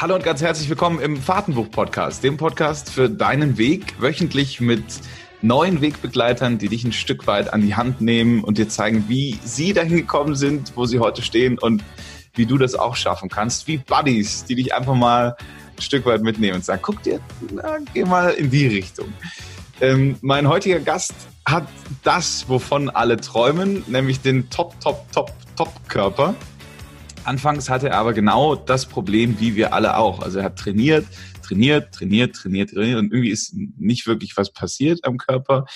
Hallo und ganz herzlich willkommen im Fahrtenbuch-Podcast, dem Podcast für deinen Weg, wöchentlich mit neuen Wegbegleitern, die dich ein Stück weit an die Hand nehmen und dir zeigen, wie sie dahin gekommen sind, wo sie heute stehen und wie du das auch schaffen kannst, wie Buddies, die dich einfach mal ein Stück weit mitnehmen und sagen, guck dir, na, geh mal in die Richtung. Ähm, mein heutiger Gast hat das, wovon alle träumen, nämlich den Top, Top, Top, Top-Körper. Anfangs hatte er aber genau das Problem, wie wir alle auch. Also er hat trainiert, trainiert, trainiert, trainiert, trainiert und irgendwie ist nicht wirklich was passiert am Körper.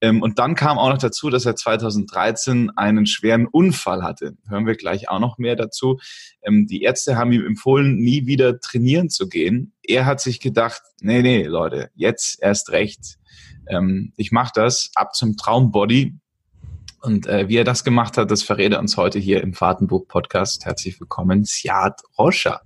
Ähm, und dann kam auch noch dazu, dass er 2013 einen schweren Unfall hatte. Hören wir gleich auch noch mehr dazu. Ähm, die Ärzte haben ihm empfohlen, nie wieder trainieren zu gehen. Er hat sich gedacht, nee, nee, Leute, jetzt erst recht. Ähm, ich mache das ab zum Traumbody und äh, wie er das gemacht hat, das verrät er uns heute hier im Fahrtenbuch-Podcast. Herzlich willkommen, Siad Roscha.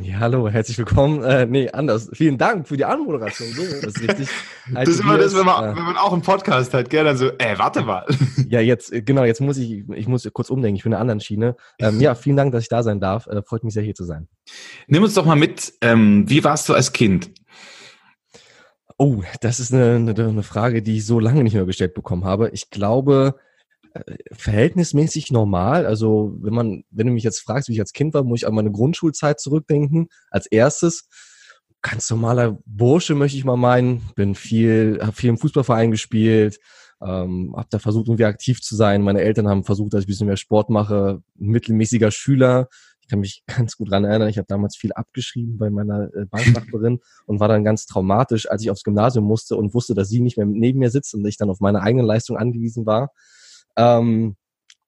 Ja, hallo, herzlich willkommen. Äh, nee, anders. Vielen Dank für die Anmoderation. So, das ist richtig. das ist immer das, wenn man, äh, wenn man auch einen Podcast hat, gell, dann so, ey, warte mal. Ja, jetzt, äh, genau, jetzt muss ich, ich muss kurz umdenken, ich bin in einer anderen Schiene. Ähm, ja, vielen Dank, dass ich da sein darf. Äh, freut mich sehr, hier zu sein. Nimm uns doch mal mit, ähm, wie warst du als Kind? Oh, das ist eine, eine, eine Frage, die ich so lange nicht mehr gestellt bekommen habe. Ich glaube, äh, verhältnismäßig normal. Also wenn man, wenn du mich jetzt fragst, wie ich als Kind war, muss ich an meine Grundschulzeit zurückdenken. Als erstes ganz normaler Bursche möchte ich mal meinen. Bin viel, habe viel im Fußballverein gespielt, ähm, habe da versucht irgendwie aktiv zu sein. Meine Eltern haben versucht, dass ich ein bisschen mehr Sport mache. Mittelmäßiger Schüler, ich kann mich ganz gut dran erinnern, ich habe damals viel abgeschrieben bei meiner äh, Banknachbarin und war dann ganz traumatisch, als ich aufs Gymnasium musste und wusste, dass sie nicht mehr neben mir sitzt und ich dann auf meine eigene Leistung angewiesen war. Ähm,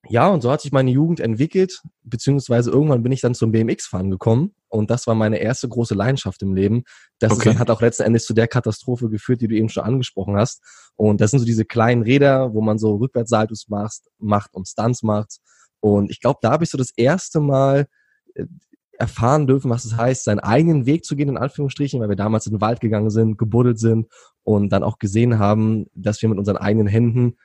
ja, und so hat sich meine Jugend entwickelt, beziehungsweise irgendwann bin ich dann zum BMX-Fahren gekommen und das war meine erste große Leidenschaft im Leben. Das okay. dann, hat auch letzten Endes zu der Katastrophe geführt, die du eben schon angesprochen hast. Und das sind so diese kleinen Räder, wo man so Rückwärtssaltos macht, macht und Stunts macht. Und ich glaube, da habe ich so das erste Mal erfahren dürfen, was es heißt, seinen eigenen Weg zu gehen, in Anführungsstrichen, weil wir damals in den Wald gegangen sind, gebuddelt sind und dann auch gesehen haben, dass wir mit unseren eigenen Händen,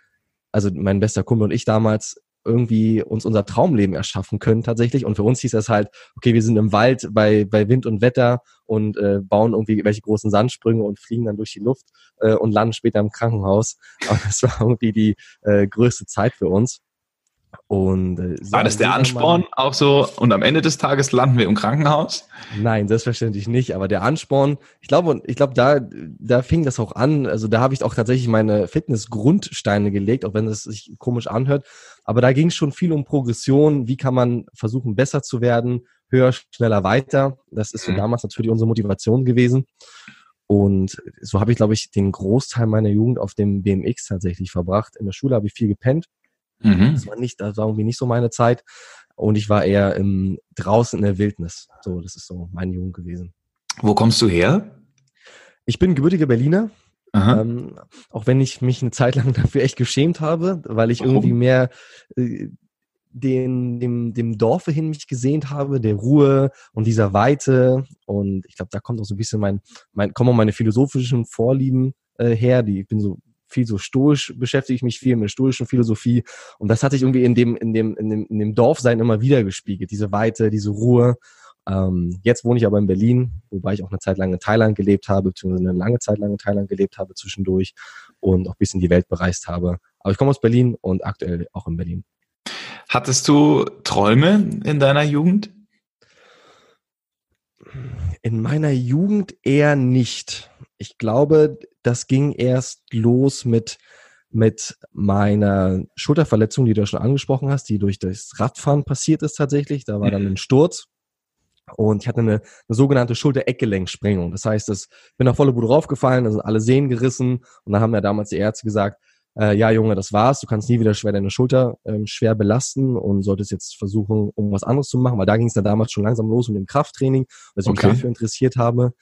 also mein bester Kumpel und ich damals, irgendwie uns unser Traumleben erschaffen können tatsächlich. Und für uns hieß das halt, okay, wir sind im Wald bei, bei Wind und Wetter und äh, bauen irgendwie welche großen Sandsprünge und fliegen dann durch die Luft äh, und landen später im Krankenhaus. Aber das war irgendwie die äh, größte Zeit für uns. Und äh, so war das der Ansporn auch so? Und am Ende des Tages landen wir im Krankenhaus? Nein, selbstverständlich nicht. Aber der Ansporn, ich glaube, ich glaube, da, da fing das auch an. Also da habe ich auch tatsächlich meine Fitness-Grundsteine gelegt, auch wenn es sich komisch anhört. Aber da ging es schon viel um Progression. Wie kann man versuchen, besser zu werden, höher, schneller, weiter? Das ist so mhm. damals natürlich unsere Motivation gewesen. Und so habe ich, glaube ich, den Großteil meiner Jugend auf dem BMX tatsächlich verbracht. In der Schule habe ich viel gepennt Mhm. Das war nicht, das war irgendwie nicht so meine Zeit. Und ich war eher im, draußen in der Wildnis. So, das ist so meine Jugend gewesen. Wo kommst du her? Ich bin gebürtiger Berliner. Ähm, auch wenn ich mich eine Zeit lang dafür echt geschämt habe, weil ich Warum? irgendwie mehr äh, den, dem, dem Dorfe hin mich gesehnt habe, der Ruhe und dieser Weite. Und ich glaube, da kommt auch so ein bisschen mein, mein kommen auch meine philosophischen Vorlieben äh, her. Die, ich bin so viel so stoisch, beschäftige ich mich viel mit stoischen Philosophie. Und das hatte ich irgendwie in dem, in dem, in dem, in dem Dorfsein immer wieder gespiegelt. Diese Weite, diese Ruhe. Ähm, jetzt wohne ich aber in Berlin, wobei ich auch eine Zeit lang in Thailand gelebt habe, beziehungsweise eine lange Zeit lang in Thailand gelebt habe zwischendurch und auch ein bisschen die Welt bereist habe. Aber ich komme aus Berlin und aktuell auch in Berlin. Hattest du Träume in deiner Jugend? In meiner Jugend eher nicht. Ich glaube, das ging erst los mit, mit meiner Schulterverletzung, die du schon angesprochen hast, die durch das Radfahren passiert ist tatsächlich. Da war dann ein Sturz. Und ich hatte eine, eine sogenannte Schulter-Eckgelenksprengung. Das heißt, ich bin auf volle Bude raufgefallen, da sind alle Sehnen gerissen. Und dann haben ja damals die Ärzte gesagt, äh, ja Junge, das war's, du kannst nie wieder schwer deine Schulter ähm, schwer belasten und solltest jetzt versuchen, um was anderes zu machen, weil da ging es dann damals schon langsam los mit dem Krafttraining, was ich okay. mich dafür interessiert habe.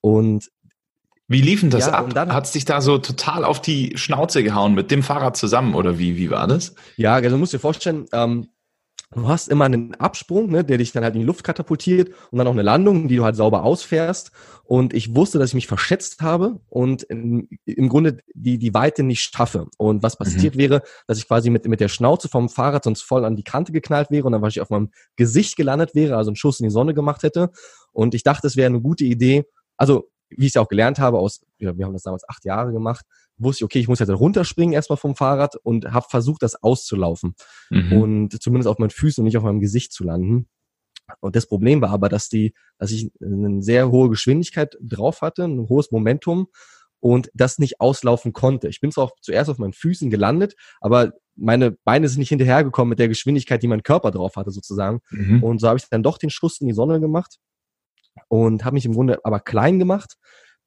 Und wie lief denn das ja, ab? Hat es dich da so total auf die Schnauze gehauen mit dem Fahrrad zusammen oder wie, wie war das? Ja, also du musst dir vorstellen, ähm, Du hast immer einen Absprung, ne, der dich dann halt in die Luft katapultiert und dann auch eine Landung, die du halt sauber ausfährst. Und ich wusste, dass ich mich verschätzt habe und im, im Grunde die, die Weite nicht schaffe. Und was passiert mhm. wäre, dass ich quasi mit, mit der Schnauze vom Fahrrad sonst voll an die Kante geknallt wäre und dann wahrscheinlich auf meinem Gesicht gelandet wäre, also einen Schuss in die Sonne gemacht hätte. Und ich dachte, es wäre eine gute Idee. Also, wie ich es ja auch gelernt habe, aus, ja, wir haben das damals acht Jahre gemacht, wusste ich, okay, ich muss jetzt runterspringen erstmal vom Fahrrad und habe versucht, das auszulaufen mhm. und zumindest auf meinen Füßen und nicht auf meinem Gesicht zu landen. Und das Problem war aber, dass die, dass ich eine sehr hohe Geschwindigkeit drauf hatte, ein hohes Momentum und das nicht auslaufen konnte. Ich bin zwar auch zuerst auf meinen Füßen gelandet, aber meine Beine sind nicht hinterhergekommen mit der Geschwindigkeit, die mein Körper drauf hatte sozusagen. Mhm. Und so habe ich dann doch den Schuss in die Sonne gemacht und habe mich im Grunde aber klein gemacht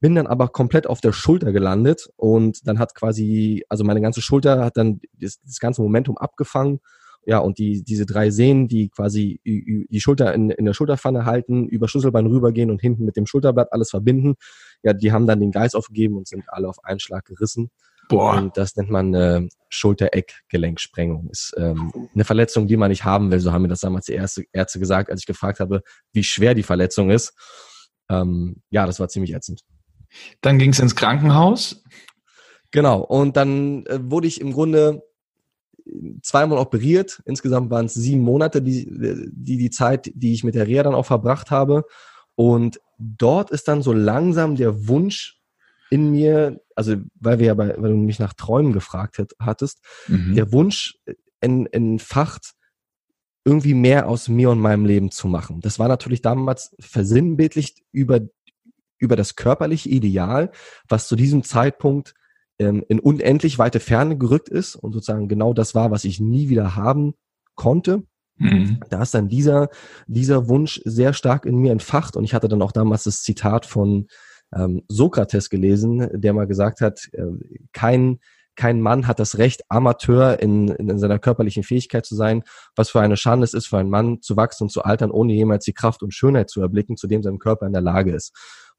bin dann aber komplett auf der Schulter gelandet und dann hat quasi, also meine ganze Schulter hat dann das, das ganze Momentum abgefangen. Ja, und die, diese drei Sehnen, die quasi die Schulter in, in der Schulterpfanne halten, über Schlüsselbein rübergehen und hinten mit dem Schulterblatt alles verbinden, ja, die haben dann den Geist aufgegeben und sind alle auf einen Schlag gerissen. Boah. Und das nennt man äh, Schulter-Eck-Gelenksprengung. Ist ähm, eine Verletzung, die man nicht haben will. So haben mir das damals die Ärzte, Ärzte gesagt, als ich gefragt habe, wie schwer die Verletzung ist. Ähm, ja, das war ziemlich ätzend. Dann ging es ins Krankenhaus. Genau, und dann äh, wurde ich im Grunde äh, zweimal operiert. Insgesamt waren es sieben Monate, die, die, die Zeit, die ich mit der Reha dann auch verbracht habe. Und dort ist dann so langsam der Wunsch in mir, also weil wir ja bei, weil du mich nach Träumen gefragt hat, hattest, mhm. der Wunsch entfacht, irgendwie mehr aus mir und meinem Leben zu machen. Das war natürlich damals versinnbildlicht über über das körperliche Ideal, was zu diesem Zeitpunkt ähm, in unendlich weite Ferne gerückt ist und sozusagen genau das war, was ich nie wieder haben konnte. Mhm. Da ist dann dieser, dieser Wunsch sehr stark in mir entfacht und ich hatte dann auch damals das Zitat von ähm, Sokrates gelesen, der mal gesagt hat, äh, kein, kein Mann hat das Recht, Amateur in, in seiner körperlichen Fähigkeit zu sein, was für eine Schande es ist, für einen Mann zu wachsen und zu altern, ohne jemals die Kraft und Schönheit zu erblicken, zu dem sein Körper in der Lage ist.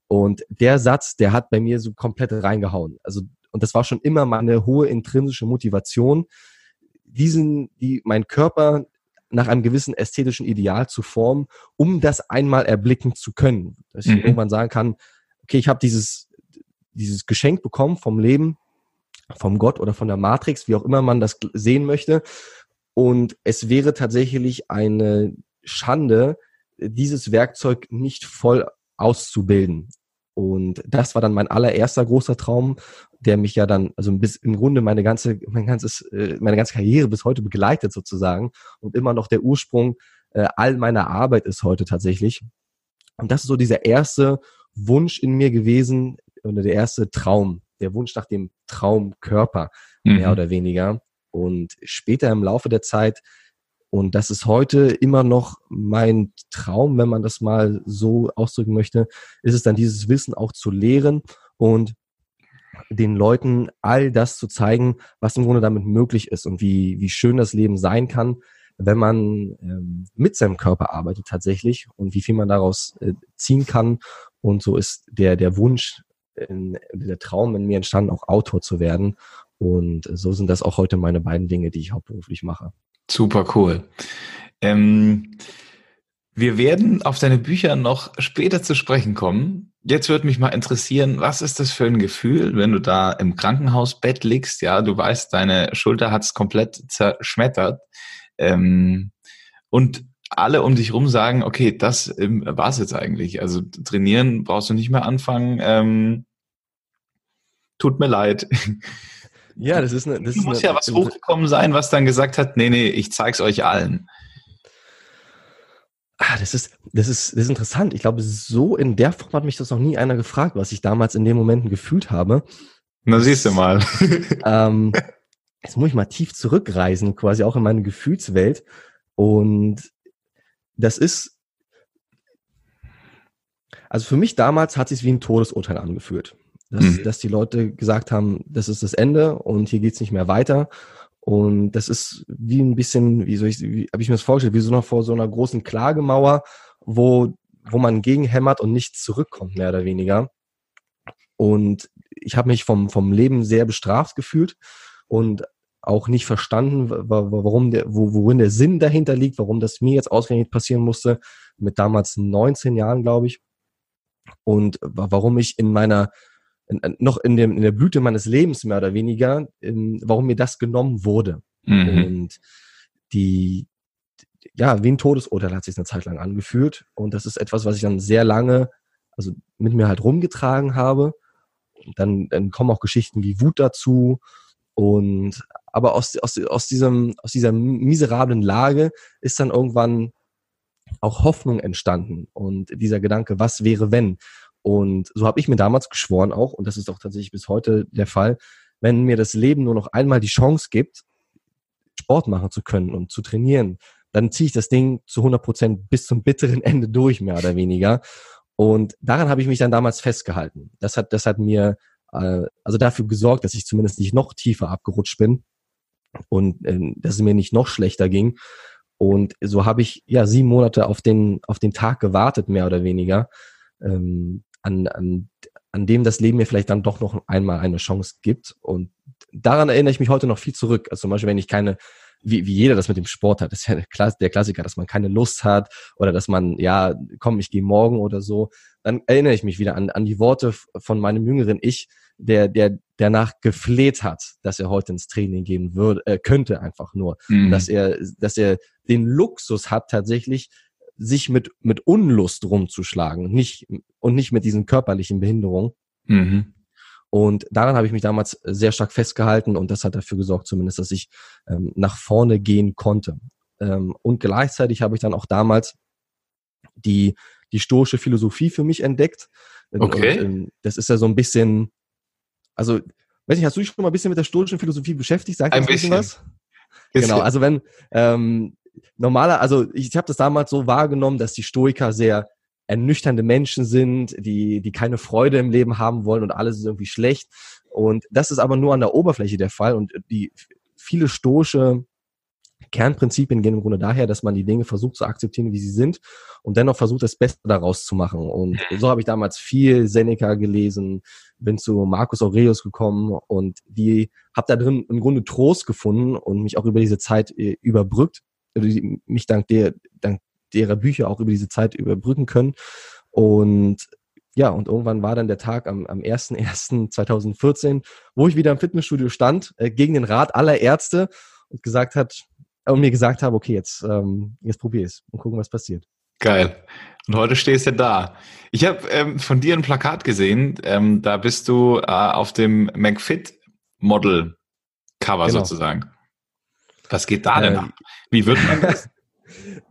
Und der Satz, der hat bei mir so komplett reingehauen. Also, und das war schon immer meine hohe intrinsische Motivation, diesen, die, mein Körper nach einem gewissen ästhetischen Ideal zu formen, um das einmal erblicken zu können. Dass ich mhm. irgendwann sagen kann, okay, ich habe dieses, dieses Geschenk bekommen vom Leben, vom Gott oder von der Matrix, wie auch immer man das sehen möchte. Und es wäre tatsächlich eine Schande, dieses Werkzeug nicht voll auszubilden. Und das war dann mein allererster großer Traum, der mich ja dann, also bis im Grunde meine ganze, mein ganzes, äh, meine ganze Karriere bis heute begleitet sozusagen und immer noch der Ursprung äh, all meiner Arbeit ist heute tatsächlich. Und das ist so dieser erste Wunsch in mir gewesen oder der erste Traum, der Wunsch nach dem Traumkörper, mhm. mehr oder weniger. Und später im Laufe der Zeit und das ist heute immer noch mein Traum, wenn man das mal so ausdrücken möchte, ist es dann dieses Wissen auch zu lehren und den Leuten all das zu zeigen, was im Grunde damit möglich ist und wie, wie schön das Leben sein kann, wenn man ähm, mit seinem Körper arbeitet tatsächlich und wie viel man daraus äh, ziehen kann. Und so ist der, der Wunsch, in, der Traum in mir entstanden, auch Autor zu werden. Und so sind das auch heute meine beiden Dinge, die ich hauptberuflich mache. Super cool. Ähm, wir werden auf deine Bücher noch später zu sprechen kommen. Jetzt würde mich mal interessieren, was ist das für ein Gefühl, wenn du da im Krankenhausbett liegst? Ja, du weißt, deine Schulter hat es komplett zerschmettert. Ähm, und alle um dich rum sagen, okay, das ähm, war's jetzt eigentlich. Also trainieren brauchst du nicht mehr anfangen. Ähm, tut mir leid. Ja, das ist eine. Das muss eine, ja was hochgekommen sein, was dann gesagt hat, nee, nee, ich zeig's euch allen. Ah, das ist, das ist, das ist interessant. Ich glaube, so in der Form hat mich das noch nie einer gefragt, was ich damals in den Momenten gefühlt habe. Na, siehst du mal. ähm, jetzt muss ich mal tief zurückreisen, quasi auch in meine Gefühlswelt. Und das ist, also für mich damals hat sich wie ein Todesurteil angefühlt dass, mhm. dass die Leute gesagt haben, das ist das Ende und hier geht's nicht mehr weiter. Und das ist wie ein bisschen, wie soll ich, wie habe ich mir das vorgestellt, wie so noch vor so einer großen Klagemauer, wo, wo man gegenhämmert und nichts zurückkommt, mehr oder weniger. Und ich habe mich vom, vom Leben sehr bestraft gefühlt. Und auch nicht verstanden, warum der, worin der Sinn dahinter liegt, warum das mir jetzt ausgerechnet passieren musste, mit damals 19 Jahren, glaube ich. Und warum ich in meiner, in, noch in, dem, in der Blüte meines Lebens mehr oder weniger, in, warum mir das genommen wurde. Mhm. Und die, ja, wie ein Todesurteil hat sich eine Zeit lang angefühlt. Und das ist etwas, was ich dann sehr lange, also mit mir halt rumgetragen habe. Dann, dann kommen auch Geschichten wie Wut dazu. Und aber aus, aus, aus, diesem, aus dieser miserablen Lage ist dann irgendwann auch Hoffnung entstanden. Und dieser Gedanke, was wäre, wenn? Und so habe ich mir damals geschworen auch, und das ist auch tatsächlich bis heute der Fall, wenn mir das Leben nur noch einmal die Chance gibt, Sport machen zu können und zu trainieren, dann ziehe ich das Ding zu 100 Prozent bis zum bitteren Ende durch, mehr oder weniger. Und daran habe ich mich dann damals festgehalten. Das hat, das hat mir äh, also dafür gesorgt, dass ich zumindest nicht noch tiefer abgerutscht bin und äh, dass es mir nicht noch schlechter ging. Und so habe ich ja sieben Monate auf den auf den Tag gewartet, mehr oder weniger, ähm, an, an, an dem das Leben mir vielleicht dann doch noch einmal eine Chance gibt. Und daran erinnere ich mich heute noch viel zurück. Also zum Beispiel, wenn ich keine wie, wie jeder das mit dem Sport hat. Das ist ja der Klassiker, dass man keine Lust hat oder dass man, ja, komm, ich gehe morgen oder so. Dann erinnere ich mich wieder an, an die Worte von meinem jüngeren Ich, der, der danach gefleht hat, dass er heute ins Training gehen würde, äh, könnte einfach nur. Mhm. Dass er, dass er den Luxus hat, tatsächlich sich mit, mit Unlust rumzuschlagen, nicht, und nicht mit diesen körperlichen Behinderungen. Mhm. Und daran habe ich mich damals sehr stark festgehalten und das hat dafür gesorgt, zumindest, dass ich ähm, nach vorne gehen konnte. Ähm, und gleichzeitig habe ich dann auch damals die, die stoische Philosophie für mich entdeckt. Okay. Und, ähm, das ist ja so ein bisschen, also, weiß nicht, hast du dich schon mal ein bisschen mit der stoischen Philosophie beschäftigt? Sag ein bisschen was? Genau, also wenn ähm, normaler, also ich, ich habe das damals so wahrgenommen, dass die Stoiker sehr ernüchternde Menschen sind, die, die keine Freude im Leben haben wollen und alles ist irgendwie schlecht. Und das ist aber nur an der Oberfläche der Fall und die viele stoische Kernprinzipien gehen im Grunde daher, dass man die Dinge versucht zu akzeptieren, wie sie sind und dennoch versucht, das Beste daraus zu machen. Und so habe ich damals viel Seneca gelesen, bin zu Marcus Aurelius gekommen und die habe da drin im Grunde Trost gefunden und mich auch über diese Zeit äh, überbrückt, mich dank der, dank derer Bücher auch über diese Zeit überbrücken können. Und ja, und irgendwann war dann der Tag am, am 1.1.2014, wo ich wieder im Fitnessstudio stand, äh, gegen den Rat aller Ärzte und gesagt hat, und mir gesagt habe, okay, jetzt, ähm, jetzt probier es und gucken, was passiert. Geil. Und heute stehst du da. Ich habe ähm, von dir ein Plakat gesehen, ähm, da bist du äh, auf dem McFit Model Cover genau. sozusagen. Was geht da denn äh, ab? Wie wird man das?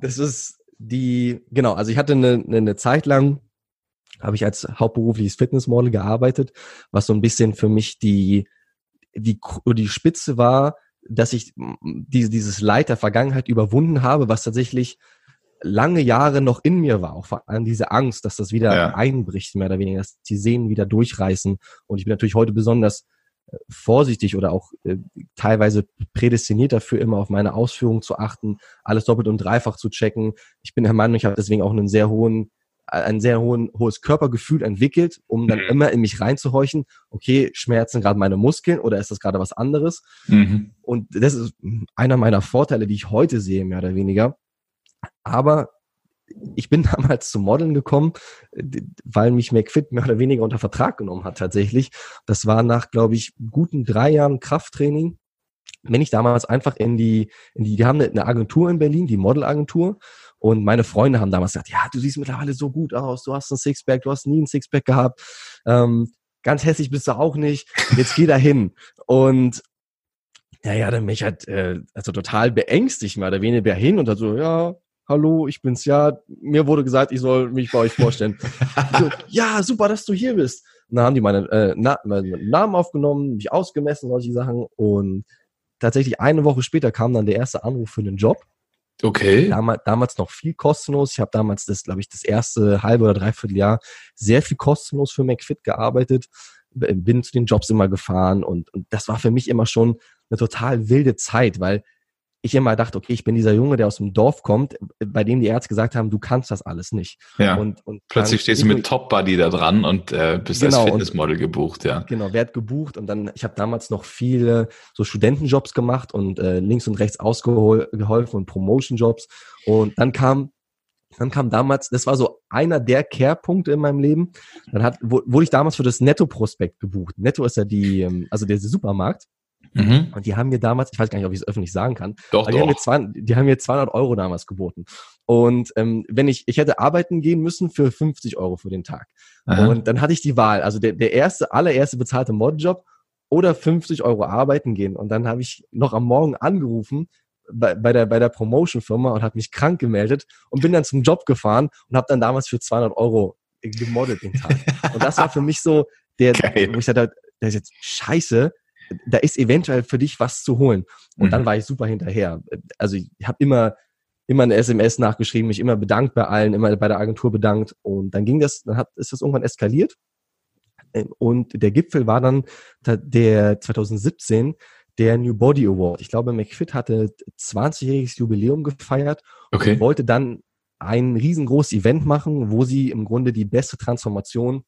das ist die, genau, also ich hatte eine, eine Zeit lang, habe ich als hauptberufliches Fitnessmodel gearbeitet, was so ein bisschen für mich die, die, die Spitze war, dass ich diese, dieses Leid der Vergangenheit überwunden habe, was tatsächlich lange Jahre noch in mir war, auch vor allem diese Angst, dass das wieder ja. einbricht, mehr oder weniger, dass die Sehnen wieder durchreißen. Und ich bin natürlich heute besonders vorsichtig oder auch äh, teilweise prädestiniert dafür, immer auf meine Ausführungen zu achten, alles doppelt und dreifach zu checken. Ich bin der Meinung, ich habe deswegen auch einen sehr hohen, ein sehr hohen, hohes Körpergefühl entwickelt, um dann mhm. immer in mich reinzuhorchen, okay, schmerzen gerade meine Muskeln oder ist das gerade was anderes? Mhm. Und das ist einer meiner Vorteile, die ich heute sehe, mehr oder weniger. Aber ich bin damals zum Modeln gekommen, weil mich McFit mehr oder weniger unter Vertrag genommen hat tatsächlich. Das war nach, glaube ich, guten drei Jahren Krafttraining. Bin ich damals einfach in die, in die, die haben eine Agentur in Berlin, die Modelagentur. Und meine Freunde haben damals gesagt, ja, du siehst mittlerweile so gut aus, du hast ein Sixpack, du hast nie ein Sixpack gehabt. Ähm, ganz hässlich bist du auch nicht. Jetzt geh da hin. Und ja, ja, dann mich halt äh, also total beängstigt mehr oder weniger hin und dann so, ja, hallo, ich bin's ja. Mir wurde gesagt, ich soll mich bei euch vorstellen. so, ja, super, dass du hier bist. Und dann haben die meine, äh, Na meinen Namen aufgenommen, mich ausgemessen, solche Sachen. Und tatsächlich eine Woche später kam dann der erste Anruf für den Job. Okay. Damals, damals noch viel kostenlos. Ich habe damals das, glaube ich, das erste halbe oder dreiviertel Jahr sehr viel kostenlos für McFit gearbeitet. Bin zu den Jobs immer gefahren und, und das war für mich immer schon eine total wilde Zeit, weil ich immer dachte, okay, ich bin dieser Junge, der aus dem Dorf kommt, bei dem die Ärzte gesagt haben, du kannst das alles nicht. Ja. Und, und plötzlich stehst du mit Top Buddy da dran und äh, bist genau, als Fitnessmodel gebucht, ja. Genau, werd gebucht und dann, ich habe damals noch viele so Studentenjobs gemacht und äh, links und rechts ausgeholfen und Promotion-Jobs. Und dann kam dann kam damals, das war so einer der Kehrpunkte in meinem Leben. Dann hat, wurde ich damals für das Netto-Prospekt gebucht. Netto ist ja die, ähm, also der Supermarkt. Mhm. Und die haben mir damals, ich weiß gar nicht, ob ich es öffentlich sagen kann, doch, die, doch. Haben mir 200, die haben mir 200 Euro damals geboten. Und ähm, wenn ich, ich hätte arbeiten gehen müssen für 50 Euro für den Tag. Aha. Und dann hatte ich die Wahl, also der, der erste, allererste bezahlte Modjob oder 50 Euro arbeiten gehen. Und dann habe ich noch am Morgen angerufen bei, bei der, bei der Promotion-Firma und habe mich krank gemeldet und bin dann zum Job gefahren und habe dann damals für 200 Euro gemoddet den Tag. Und das war für mich so der, Geil. wo ich sagte, das ist jetzt scheiße, da ist eventuell für dich was zu holen. Und mhm. dann war ich super hinterher. Also ich habe immer immer eine SMS nachgeschrieben, mich immer bedankt bei allen, immer bei der Agentur bedankt. Und dann ging das, dann hat, ist das irgendwann eskaliert. Ähm, und der Gipfel war dann der 2017 der New Body Award. Ich glaube, McFit hatte 20-jähriges Jubiläum gefeiert okay. und wollte dann ein riesengroßes Event machen, wo sie im Grunde die beste Transformation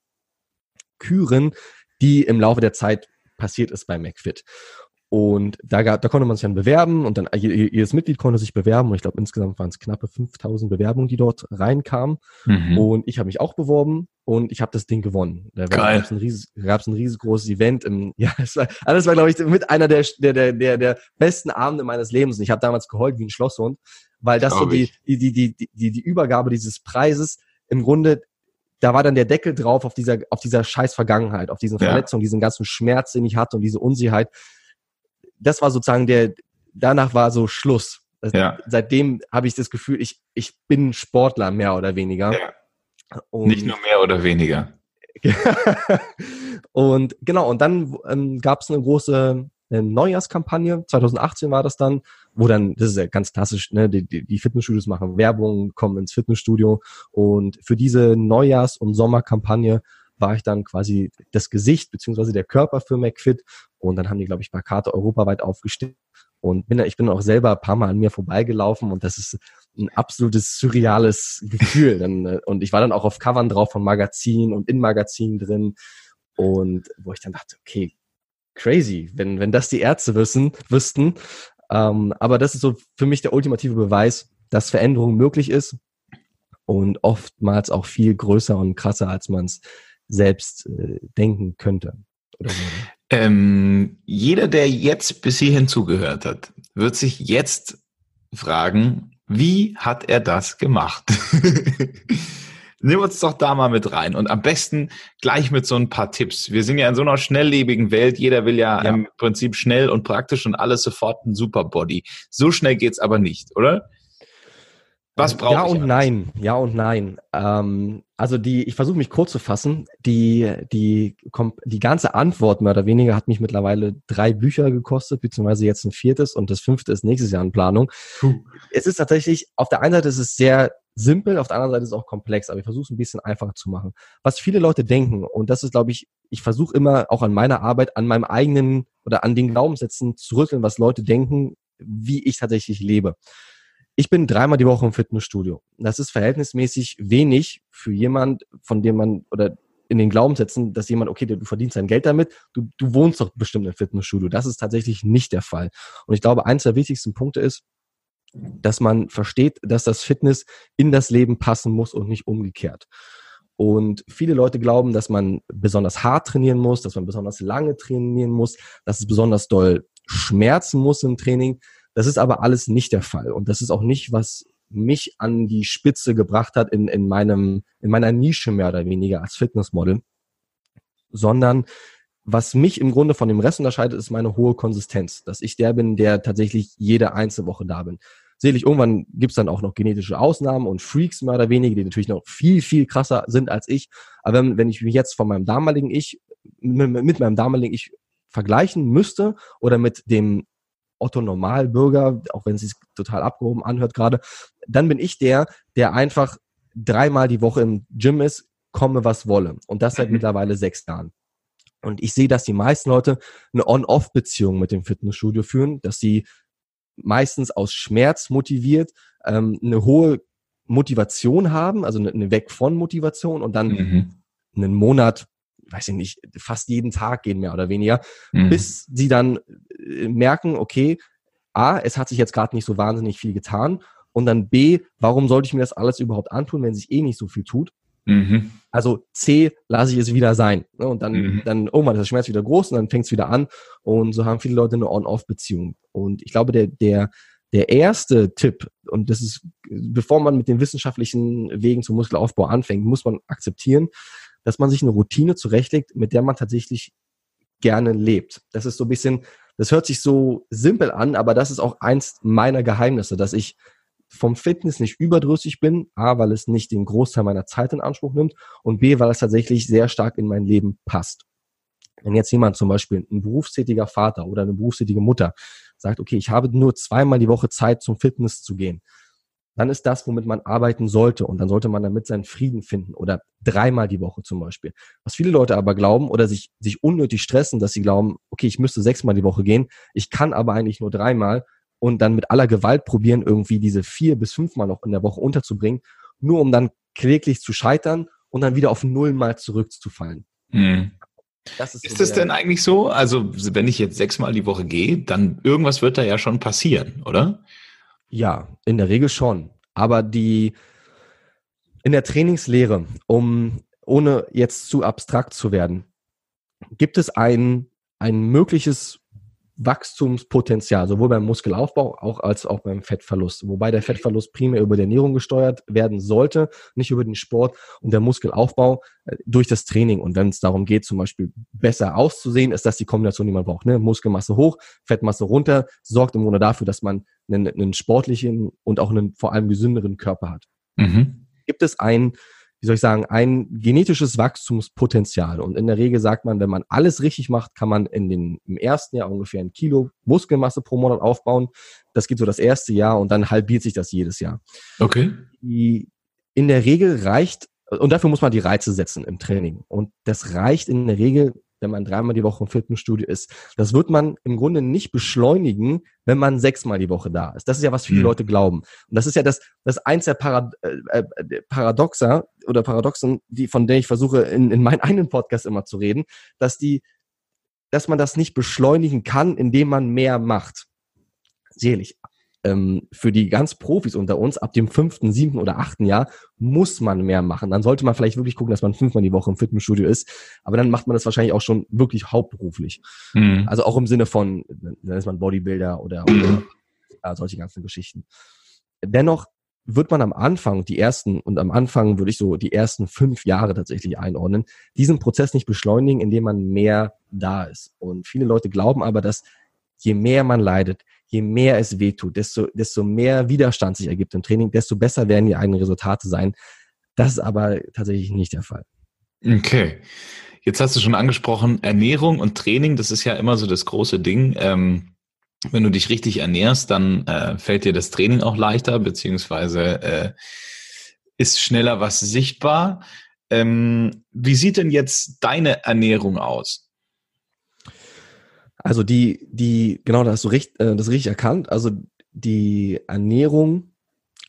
küren, die im Laufe der Zeit passiert ist bei McFit. Und da, gab, da konnte man sich dann bewerben und dann jedes Mitglied konnte sich bewerben. Und ich glaube, insgesamt waren es knappe 5000 Bewerbungen, die dort reinkamen. Mhm. Und ich habe mich auch beworben und ich habe das Ding gewonnen. Da gab es ein, ries, ein riesengroßes Event. Im, ja, es war, alles war, glaube ich, mit einer der, der, der, der besten Abende meines Lebens. Ich habe damals geheult wie ein Schlosshund, weil das so die, die, die, die, die, die Übergabe dieses Preises im Grunde da war dann der Deckel drauf auf dieser, auf dieser scheiß Vergangenheit, auf diesen Verletzungen, ja. diesen ganzen Schmerz, den ich hatte und diese Unsicherheit. Das war sozusagen der, danach war so Schluss. Ja. Seitdem habe ich das Gefühl, ich, ich bin Sportler, mehr oder weniger. Ja. Nicht nur mehr oder weniger. und genau, und dann ähm, gab es eine große Neujahrskampagne, 2018 war das dann, wo dann, das ist ja ganz klassisch, ne, die, die Fitnessstudios machen Werbung, kommen ins Fitnessstudio. Und für diese Neujahrs- und Sommerkampagne war ich dann quasi das Gesicht beziehungsweise der Körper für McFit. Und dann haben die, glaube ich, Plakate europaweit aufgestellt. Und bin, ich bin auch selber ein paar Mal an mir vorbeigelaufen. Und das ist ein absolutes surreales Gefühl. äh, und ich war dann auch auf Covern drauf von Magazinen und in Magazinen drin. Und wo ich dann dachte, okay, crazy, wenn, wenn das die Ärzte wissen, wüssten. Ähm, aber das ist so für mich der ultimative Beweis, dass Veränderung möglich ist und oftmals auch viel größer und krasser, als man es selbst äh, denken könnte. Ähm, jeder, der jetzt bis hierhin zugehört hat, wird sich jetzt fragen, wie hat er das gemacht? Nimm uns doch da mal mit rein und am besten gleich mit so ein paar Tipps. Wir sind ja in so einer schnelllebigen Welt. Jeder will ja, ja. im Prinzip schnell und praktisch und alles sofort ein Superbody. So schnell geht's aber nicht, oder? Was brauche ja ich? Ja und nein, ja und nein. Ähm, also die, ich versuche mich kurz zu fassen. Die, die, die ganze Antwort mehr oder weniger hat mich mittlerweile drei Bücher gekostet, beziehungsweise jetzt ein viertes und das fünfte ist nächstes Jahr in Planung. Puh. Es ist tatsächlich, auf der einen Seite ist es sehr simpel, auf der anderen Seite ist es auch komplex, aber ich versuche es ein bisschen einfacher zu machen. Was viele Leute denken, und das ist, glaube ich, ich versuche immer auch an meiner Arbeit, an meinem eigenen oder an den Glaubenssätzen zu rütteln, was Leute denken, wie ich tatsächlich lebe. Ich bin dreimal die Woche im Fitnessstudio. Das ist verhältnismäßig wenig für jemand, von dem man oder in den Glaubenssätzen, dass jemand, okay, du verdienst dein Geld damit, du, du wohnst doch bestimmt im Fitnessstudio. Das ist tatsächlich nicht der Fall. Und ich glaube, eins der wichtigsten Punkte ist, dass man versteht, dass das Fitness in das Leben passen muss und nicht umgekehrt. Und viele Leute glauben, dass man besonders hart trainieren muss, dass man besonders lange trainieren muss, dass es besonders doll schmerzen muss im Training. Das ist aber alles nicht der Fall. Und das ist auch nicht, was mich an die Spitze gebracht hat in, in meinem, in meiner Nische mehr oder weniger als Fitnessmodel, sondern was mich im Grunde von dem Rest unterscheidet, ist meine hohe Konsistenz, dass ich der bin, der tatsächlich jede einzelne Woche da bin. Sicherlich, irgendwann gibt's dann auch noch genetische Ausnahmen und Freaks mehr oder weniger, die natürlich noch viel, viel krasser sind als ich. Aber wenn, wenn ich mich jetzt von meinem damaligen Ich, mit, mit meinem damaligen Ich vergleichen müsste oder mit dem Otto Normalbürger, auch wenn es sich total abgehoben anhört gerade, dann bin ich der, der einfach dreimal die Woche im Gym ist, komme was wolle. Und das seit mhm. mittlerweile sechs Jahren. Und ich sehe, dass die meisten Leute eine On-Off-Beziehung mit dem Fitnessstudio führen, dass sie meistens aus Schmerz motiviert, ähm, eine hohe Motivation haben, also eine, eine Weg von Motivation und dann mhm. einen Monat, weiß ich nicht, fast jeden Tag gehen mehr oder weniger, mhm. bis sie dann äh, merken, okay, A, es hat sich jetzt gerade nicht so wahnsinnig viel getan und dann B, warum sollte ich mir das alles überhaupt antun, wenn sich eh nicht so viel tut? Mhm. Also C lasse ich es wieder sein. Ne? Und dann, mhm. dann, man, ist der Schmerz wieder groß und dann fängt es wieder an. Und so haben viele Leute eine On-Off-Beziehung. Und ich glaube, der, der, der erste Tipp, und das ist, bevor man mit den wissenschaftlichen Wegen zum Muskelaufbau anfängt, muss man akzeptieren, dass man sich eine Routine zurechtlegt, mit der man tatsächlich gerne lebt. Das ist so ein bisschen, das hört sich so simpel an, aber das ist auch eins meiner Geheimnisse, dass ich vom Fitness nicht überdrüssig bin, A, weil es nicht den Großteil meiner Zeit in Anspruch nimmt und B, weil es tatsächlich sehr stark in mein Leben passt. Wenn jetzt jemand zum Beispiel ein berufstätiger Vater oder eine berufstätige Mutter sagt, okay, ich habe nur zweimal die Woche Zeit zum Fitness zu gehen, dann ist das, womit man arbeiten sollte und dann sollte man damit seinen Frieden finden oder dreimal die Woche zum Beispiel. Was viele Leute aber glauben oder sich, sich unnötig stressen, dass sie glauben, okay, ich müsste sechsmal die Woche gehen, ich kann aber eigentlich nur dreimal und dann mit aller Gewalt probieren, irgendwie diese vier bis fünfmal noch in der Woche unterzubringen, nur um dann kläglich zu scheitern und dann wieder auf null mal zurückzufallen. Mhm. Das ist, ist so das denn eigentlich so? Also, wenn ich jetzt sechsmal die Woche gehe, dann irgendwas wird da ja schon passieren, oder? Ja, in der Regel schon. Aber die in der Trainingslehre, um ohne jetzt zu abstrakt zu werden, gibt es ein, ein mögliches Wachstumspotenzial, sowohl beim Muskelaufbau auch als auch beim Fettverlust. Wobei der Fettverlust primär über die Ernährung gesteuert werden sollte, nicht über den Sport und der Muskelaufbau äh, durch das Training. Und wenn es darum geht, zum Beispiel besser auszusehen, ist das die Kombination, die man braucht. Ne? Muskelmasse hoch, Fettmasse runter, sorgt im Grunde dafür, dass man einen, einen sportlichen und auch einen vor allem gesünderen Körper hat. Mhm. Gibt es ein wie soll ich sagen, ein genetisches Wachstumspotenzial. Und in der Regel sagt man, wenn man alles richtig macht, kann man in den, im ersten Jahr ungefähr ein Kilo Muskelmasse pro Monat aufbauen. Das geht so das erste Jahr und dann halbiert sich das jedes Jahr. Okay. Die, in der Regel reicht, und dafür muss man die Reize setzen im Training. Und das reicht in der Regel wenn man dreimal die Woche im Fitnessstudio ist. Das wird man im Grunde nicht beschleunigen, wenn man sechsmal die Woche da ist. Das ist ja, was viele mhm. Leute glauben. Und das ist ja das, das eins der Parad äh, äh, Paradoxa oder Paradoxen, die, von der ich versuche, in, in meinen eigenen Podcast immer zu reden, dass die, dass man das nicht beschleunigen kann, indem man mehr macht. Selig ähm, für die ganz Profis unter uns, ab dem fünften, siebten oder achten Jahr muss man mehr machen. Dann sollte man vielleicht wirklich gucken, dass man fünfmal die Woche im Fitnessstudio ist. Aber dann macht man das wahrscheinlich auch schon wirklich hauptberuflich. Mhm. Also auch im Sinne von, dann ist man Bodybuilder oder, oder ja, solche ganzen Geschichten. Dennoch wird man am Anfang, die ersten, und am Anfang würde ich so die ersten fünf Jahre tatsächlich einordnen, diesen Prozess nicht beschleunigen, indem man mehr da ist. Und viele Leute glauben aber, dass je mehr man leidet, je mehr es wehtut, desto, desto mehr Widerstand sich ergibt im Training, desto besser werden die eigenen Resultate sein. Das ist aber tatsächlich nicht der Fall. Okay. Jetzt hast du schon angesprochen, Ernährung und Training, das ist ja immer so das große Ding. Ähm, wenn du dich richtig ernährst, dann äh, fällt dir das Training auch leichter, beziehungsweise äh, ist schneller was sichtbar. Ähm, wie sieht denn jetzt deine Ernährung aus? Also die, die, genau, da hast du recht, äh, das richtig erkannt. Also die Ernährung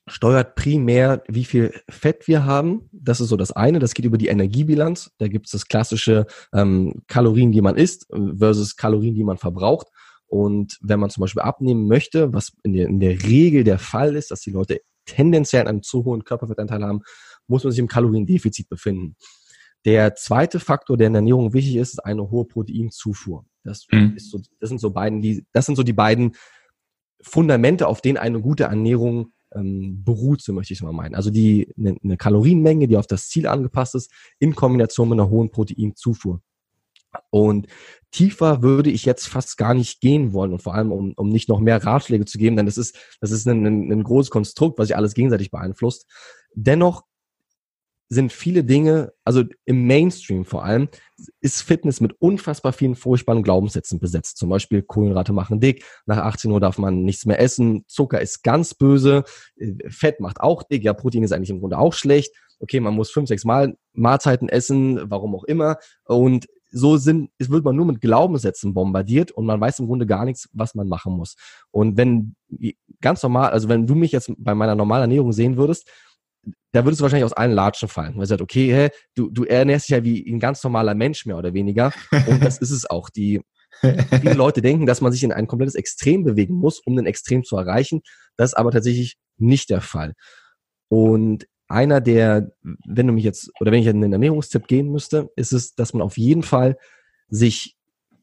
steuert primär, wie viel Fett wir haben. Das ist so das eine. Das geht über die Energiebilanz. Da gibt es das klassische ähm, Kalorien, die man isst, versus Kalorien, die man verbraucht. Und wenn man zum Beispiel abnehmen möchte, was in der, in der Regel der Fall ist, dass die Leute tendenziell einen zu hohen Körperfettanteil haben, muss man sich im Kaloriendefizit befinden. Der zweite Faktor, der in der Ernährung wichtig ist, ist eine hohe Proteinzufuhr. Das, mhm. ist so, das sind so beiden, die, das sind so die beiden Fundamente, auf denen eine gute Ernährung ähm, beruht, so möchte ich es mal meinen. Also die eine, eine Kalorienmenge, die auf das Ziel angepasst ist, in Kombination mit einer hohen Proteinzufuhr. Und tiefer würde ich jetzt fast gar nicht gehen wollen und vor allem, um, um nicht noch mehr Ratschläge zu geben, denn das ist, das ist ein, ein, ein großes Konstrukt, was sich alles gegenseitig beeinflusst. Dennoch sind viele Dinge, also im Mainstream vor allem, ist Fitness mit unfassbar vielen furchtbaren Glaubenssätzen besetzt. Zum Beispiel Kohlenrate machen dick, nach 18 Uhr darf man nichts mehr essen, Zucker ist ganz böse, äh, Fett macht auch dick, ja, Protein ist eigentlich im Grunde auch schlecht. Okay, man muss fünf, sechs Mal Mahlzeiten essen, warum auch immer. Und so sind, es wird man nur mit Glaubenssätzen bombardiert und man weiß im Grunde gar nichts, was man machen muss. Und wenn ganz normal, also wenn du mich jetzt bei meiner normalen Ernährung sehen würdest, da würdest du wahrscheinlich aus allen Latschen fallen. Weil du sagst, okay, hä, du, du ernährst dich ja wie ein ganz normaler Mensch mehr oder weniger. Und das ist es auch. Die, viele Leute denken, dass man sich in ein komplettes Extrem bewegen muss, um ein Extrem zu erreichen. Das ist aber tatsächlich nicht der Fall. Und einer der, wenn du mich jetzt, oder wenn ich einen Ernährungstipp geben müsste, ist es, dass man auf jeden Fall sich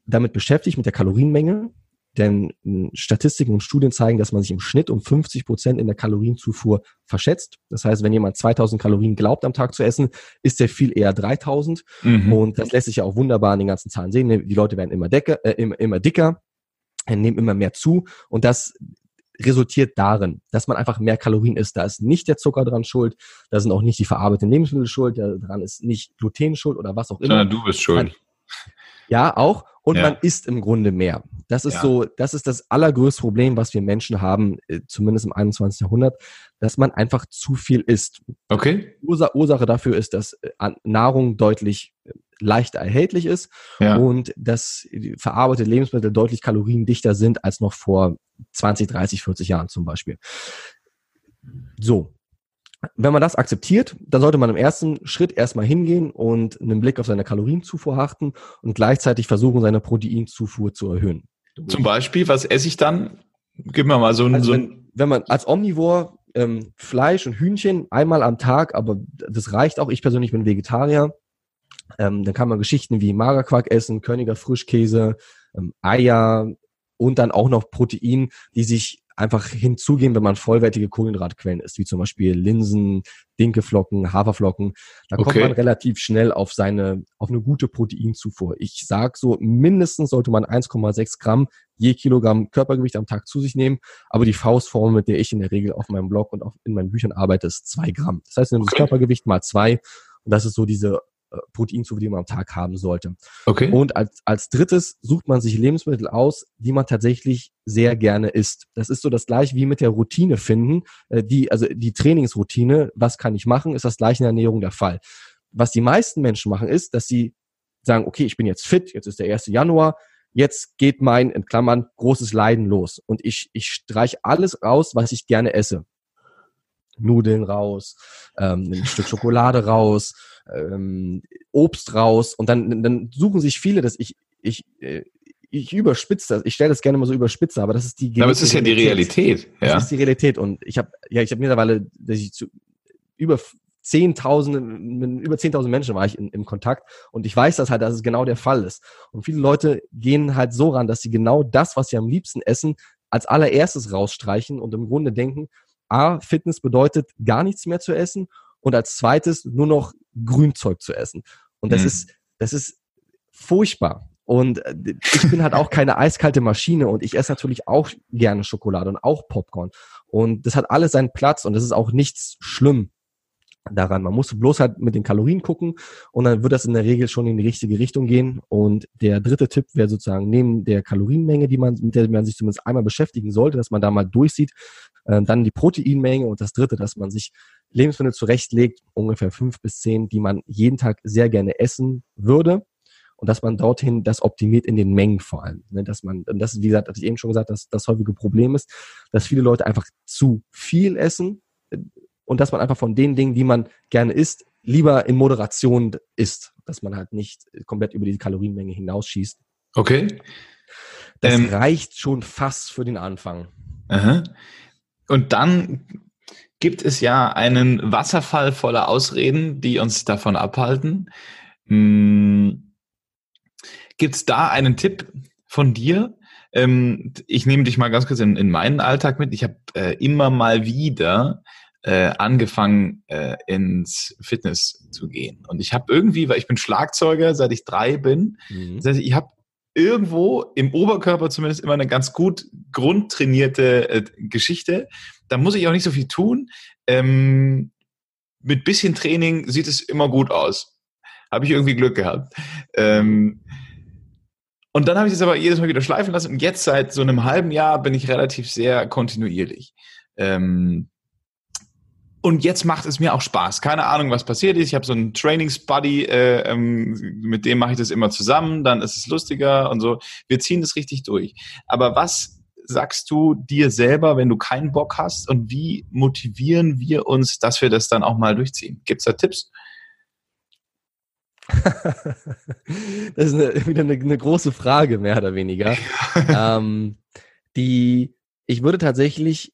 damit beschäftigt, mit der Kalorienmenge. Denn hm, Statistiken und Studien zeigen, dass man sich im Schnitt um 50 Prozent in der Kalorienzufuhr verschätzt. Das heißt, wenn jemand 2000 Kalorien glaubt am Tag zu essen, ist er viel eher 3000. Mhm. Und das lässt sich ja auch wunderbar an den ganzen Zahlen sehen. Die Leute werden immer, dicker, äh, immer, immer dicker, nehmen immer mehr zu. Und das resultiert darin, dass man einfach mehr Kalorien isst. Da ist nicht der Zucker dran schuld, da sind auch nicht die verarbeiteten Lebensmittel schuld, daran ist nicht Gluten schuld oder was auch immer. Sondern du bist schuld. Ja, auch. Und ja. man isst im Grunde mehr. Das ist ja. so, das ist das allergrößte Problem, was wir Menschen haben, äh, zumindest im 21. Jahrhundert, dass man einfach zu viel isst. Okay. Ursache dafür ist, dass äh, Nahrung deutlich äh, leichter erhältlich ist ja. und dass verarbeitete Lebensmittel deutlich kaloriendichter sind als noch vor 20, 30, 40 Jahren zum Beispiel. So. Wenn man das akzeptiert, dann sollte man im ersten Schritt erstmal hingehen und einen Blick auf seine Kalorienzufuhr achten und gleichzeitig versuchen, seine Proteinzufuhr zu erhöhen. Zum Beispiel, was esse ich dann? Gib mir mal so ein. Also wenn, wenn man als Omnivor ähm, Fleisch und Hühnchen einmal am Tag, aber das reicht auch. Ich persönlich bin Vegetarier. Ähm, dann kann man Geschichten wie Magerquark essen, Königer Frischkäse, ähm, Eier und dann auch noch Protein, die sich einfach hinzugehen, wenn man vollwertige Kohlenhydratquellen isst, wie zum Beispiel Linsen, Dinkeflocken, Haferflocken. Da okay. kommt man relativ schnell auf seine, auf eine gute Proteinzufuhr. Ich sag so, mindestens sollte man 1,6 Gramm je Kilogramm Körpergewicht am Tag zu sich nehmen. Aber die Faustformel, mit der ich in der Regel auf meinem Blog und auch in meinen Büchern arbeite, ist zwei Gramm. Das heißt, okay. das Körpergewicht mal zwei. Und das ist so diese äh, Proteinzufuhr, die man am Tag haben sollte. Okay. Und als, als drittes sucht man sich Lebensmittel aus, die man tatsächlich sehr gerne isst. Das ist so das gleiche wie mit der Routine finden. Äh, die, also die Trainingsroutine, was kann ich machen, ist das gleiche in der Ernährung der Fall. Was die meisten Menschen machen, ist, dass sie sagen, okay, ich bin jetzt fit, jetzt ist der 1. Januar, jetzt geht mein, in Klammern, großes Leiden los. Und ich, ich streich alles raus, was ich gerne esse. Nudeln raus, ähm, ein Stück Schokolade raus, ähm, Obst raus und dann, dann suchen sich viele, dass ich, ich, äh, ich überspitze das, ich stelle das gerne mal so überspitze, aber das ist die Aber es ist ja die Realität. Ja. Das ist die Realität und ich habe ja, ich habe mittlerweile, dass ich zu über Zehntausende, mit über zehntausend Menschen war ich in, im Kontakt und ich weiß das halt, dass es genau der Fall ist. Und viele Leute gehen halt so ran, dass sie genau das, was sie am liebsten essen, als allererstes rausstreichen und im Grunde denken, A, Fitness bedeutet gar nichts mehr zu essen und als zweites nur noch Grünzeug zu essen. Und das mhm. ist, das ist furchtbar. Und äh, ich bin halt auch keine eiskalte Maschine und ich esse natürlich auch gerne Schokolade und auch Popcorn. Und das hat alles seinen Platz und das ist auch nichts schlimm daran. Man muss bloß halt mit den Kalorien gucken und dann wird das in der Regel schon in die richtige Richtung gehen. Und der dritte Tipp wäre sozusagen neben der Kalorienmenge, die man, mit der man sich zumindest einmal beschäftigen sollte, dass man da mal durchsieht, äh, dann die Proteinmenge und das dritte, dass man sich Lebensmittel zurechtlegt, ungefähr fünf bis zehn, die man jeden Tag sehr gerne essen würde und dass man dorthin das optimiert in den Mengen vor allem. Ne? Dass man, das ist, wie gesagt, hatte ich eben schon gesagt, dass das häufige Problem ist, dass viele Leute einfach zu viel essen und dass man einfach von den Dingen, die man gerne isst, lieber in Moderation isst, dass man halt nicht komplett über die Kalorienmenge hinausschießt. Okay. Das ähm, reicht schon fast für den Anfang. Aha. Und dann gibt es ja einen Wasserfall voller Ausreden, die uns davon abhalten. Hm, gibt es da einen Tipp von dir? Ähm, ich nehme dich mal ganz kurz in, in meinen Alltag mit. Ich habe äh, immer mal wieder äh, angefangen, äh, ins Fitness zu gehen. Und ich habe irgendwie, weil ich bin Schlagzeuger, seit ich drei bin, mhm. das heißt, ich habe irgendwo im Oberkörper zumindest immer eine ganz gut grundtrainierte äh, Geschichte. Da muss ich auch nicht so viel tun. Ähm, mit bisschen Training sieht es immer gut aus. Habe ich irgendwie Glück gehabt. Ähm, und dann habe ich es aber jedes Mal wieder schleifen lassen. Und jetzt seit so einem halben Jahr bin ich relativ sehr kontinuierlich. Ähm, und jetzt macht es mir auch Spaß. Keine Ahnung, was passiert ist. Ich habe so einen Trainingsbuddy, äh, ähm, mit dem mache ich das immer zusammen. Dann ist es lustiger und so. Wir ziehen das richtig durch. Aber was sagst du dir selber, wenn du keinen Bock hast? Und wie motivieren wir uns, dass wir das dann auch mal durchziehen? Gibt's da Tipps? das ist eine, wieder eine, eine, große Frage, mehr oder weniger. ähm, die, ich würde tatsächlich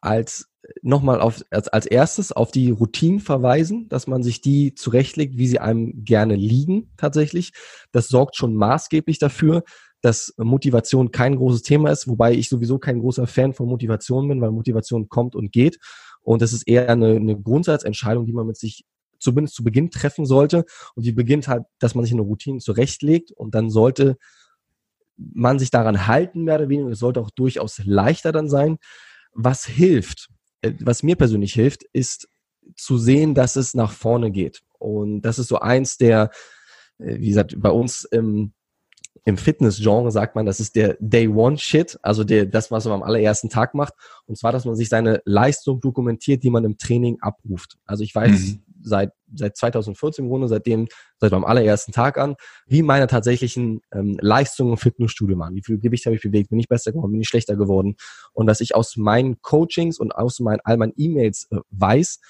als nochmal auf, als, als erstes auf die Routinen verweisen, dass man sich die zurechtlegt, wie sie einem gerne liegen, tatsächlich. Das sorgt schon maßgeblich dafür, dass Motivation kein großes Thema ist, wobei ich sowieso kein großer Fan von Motivation bin, weil Motivation kommt und geht. Und das ist eher eine, eine Grundsatzentscheidung, die man mit sich zumindest zu Beginn treffen sollte. Und die beginnt halt, dass man sich eine Routine zurechtlegt und dann sollte man sich daran halten, mehr oder weniger. Es sollte auch durchaus leichter dann sein. Was hilft, was mir persönlich hilft, ist zu sehen, dass es nach vorne geht. Und das ist so eins der, äh, wie gesagt, bei uns im, im Fitness-Genre sagt man, das ist der Day-One-Shit, also der, das, was man am allerersten Tag macht. Und zwar, dass man sich seine Leistung dokumentiert, die man im Training abruft. Also ich weiß, mhm seit, seit 2014 im Grunde, seitdem, seit meinem allerersten Tag an, wie meine tatsächlichen ähm, Leistungen im Fitnessstudio waren. Wie viel Gewicht habe ich bewegt? Bin ich besser geworden? Bin ich schlechter geworden? Und dass ich aus meinen Coachings und aus meinen, all meinen E-Mails äh, weiß,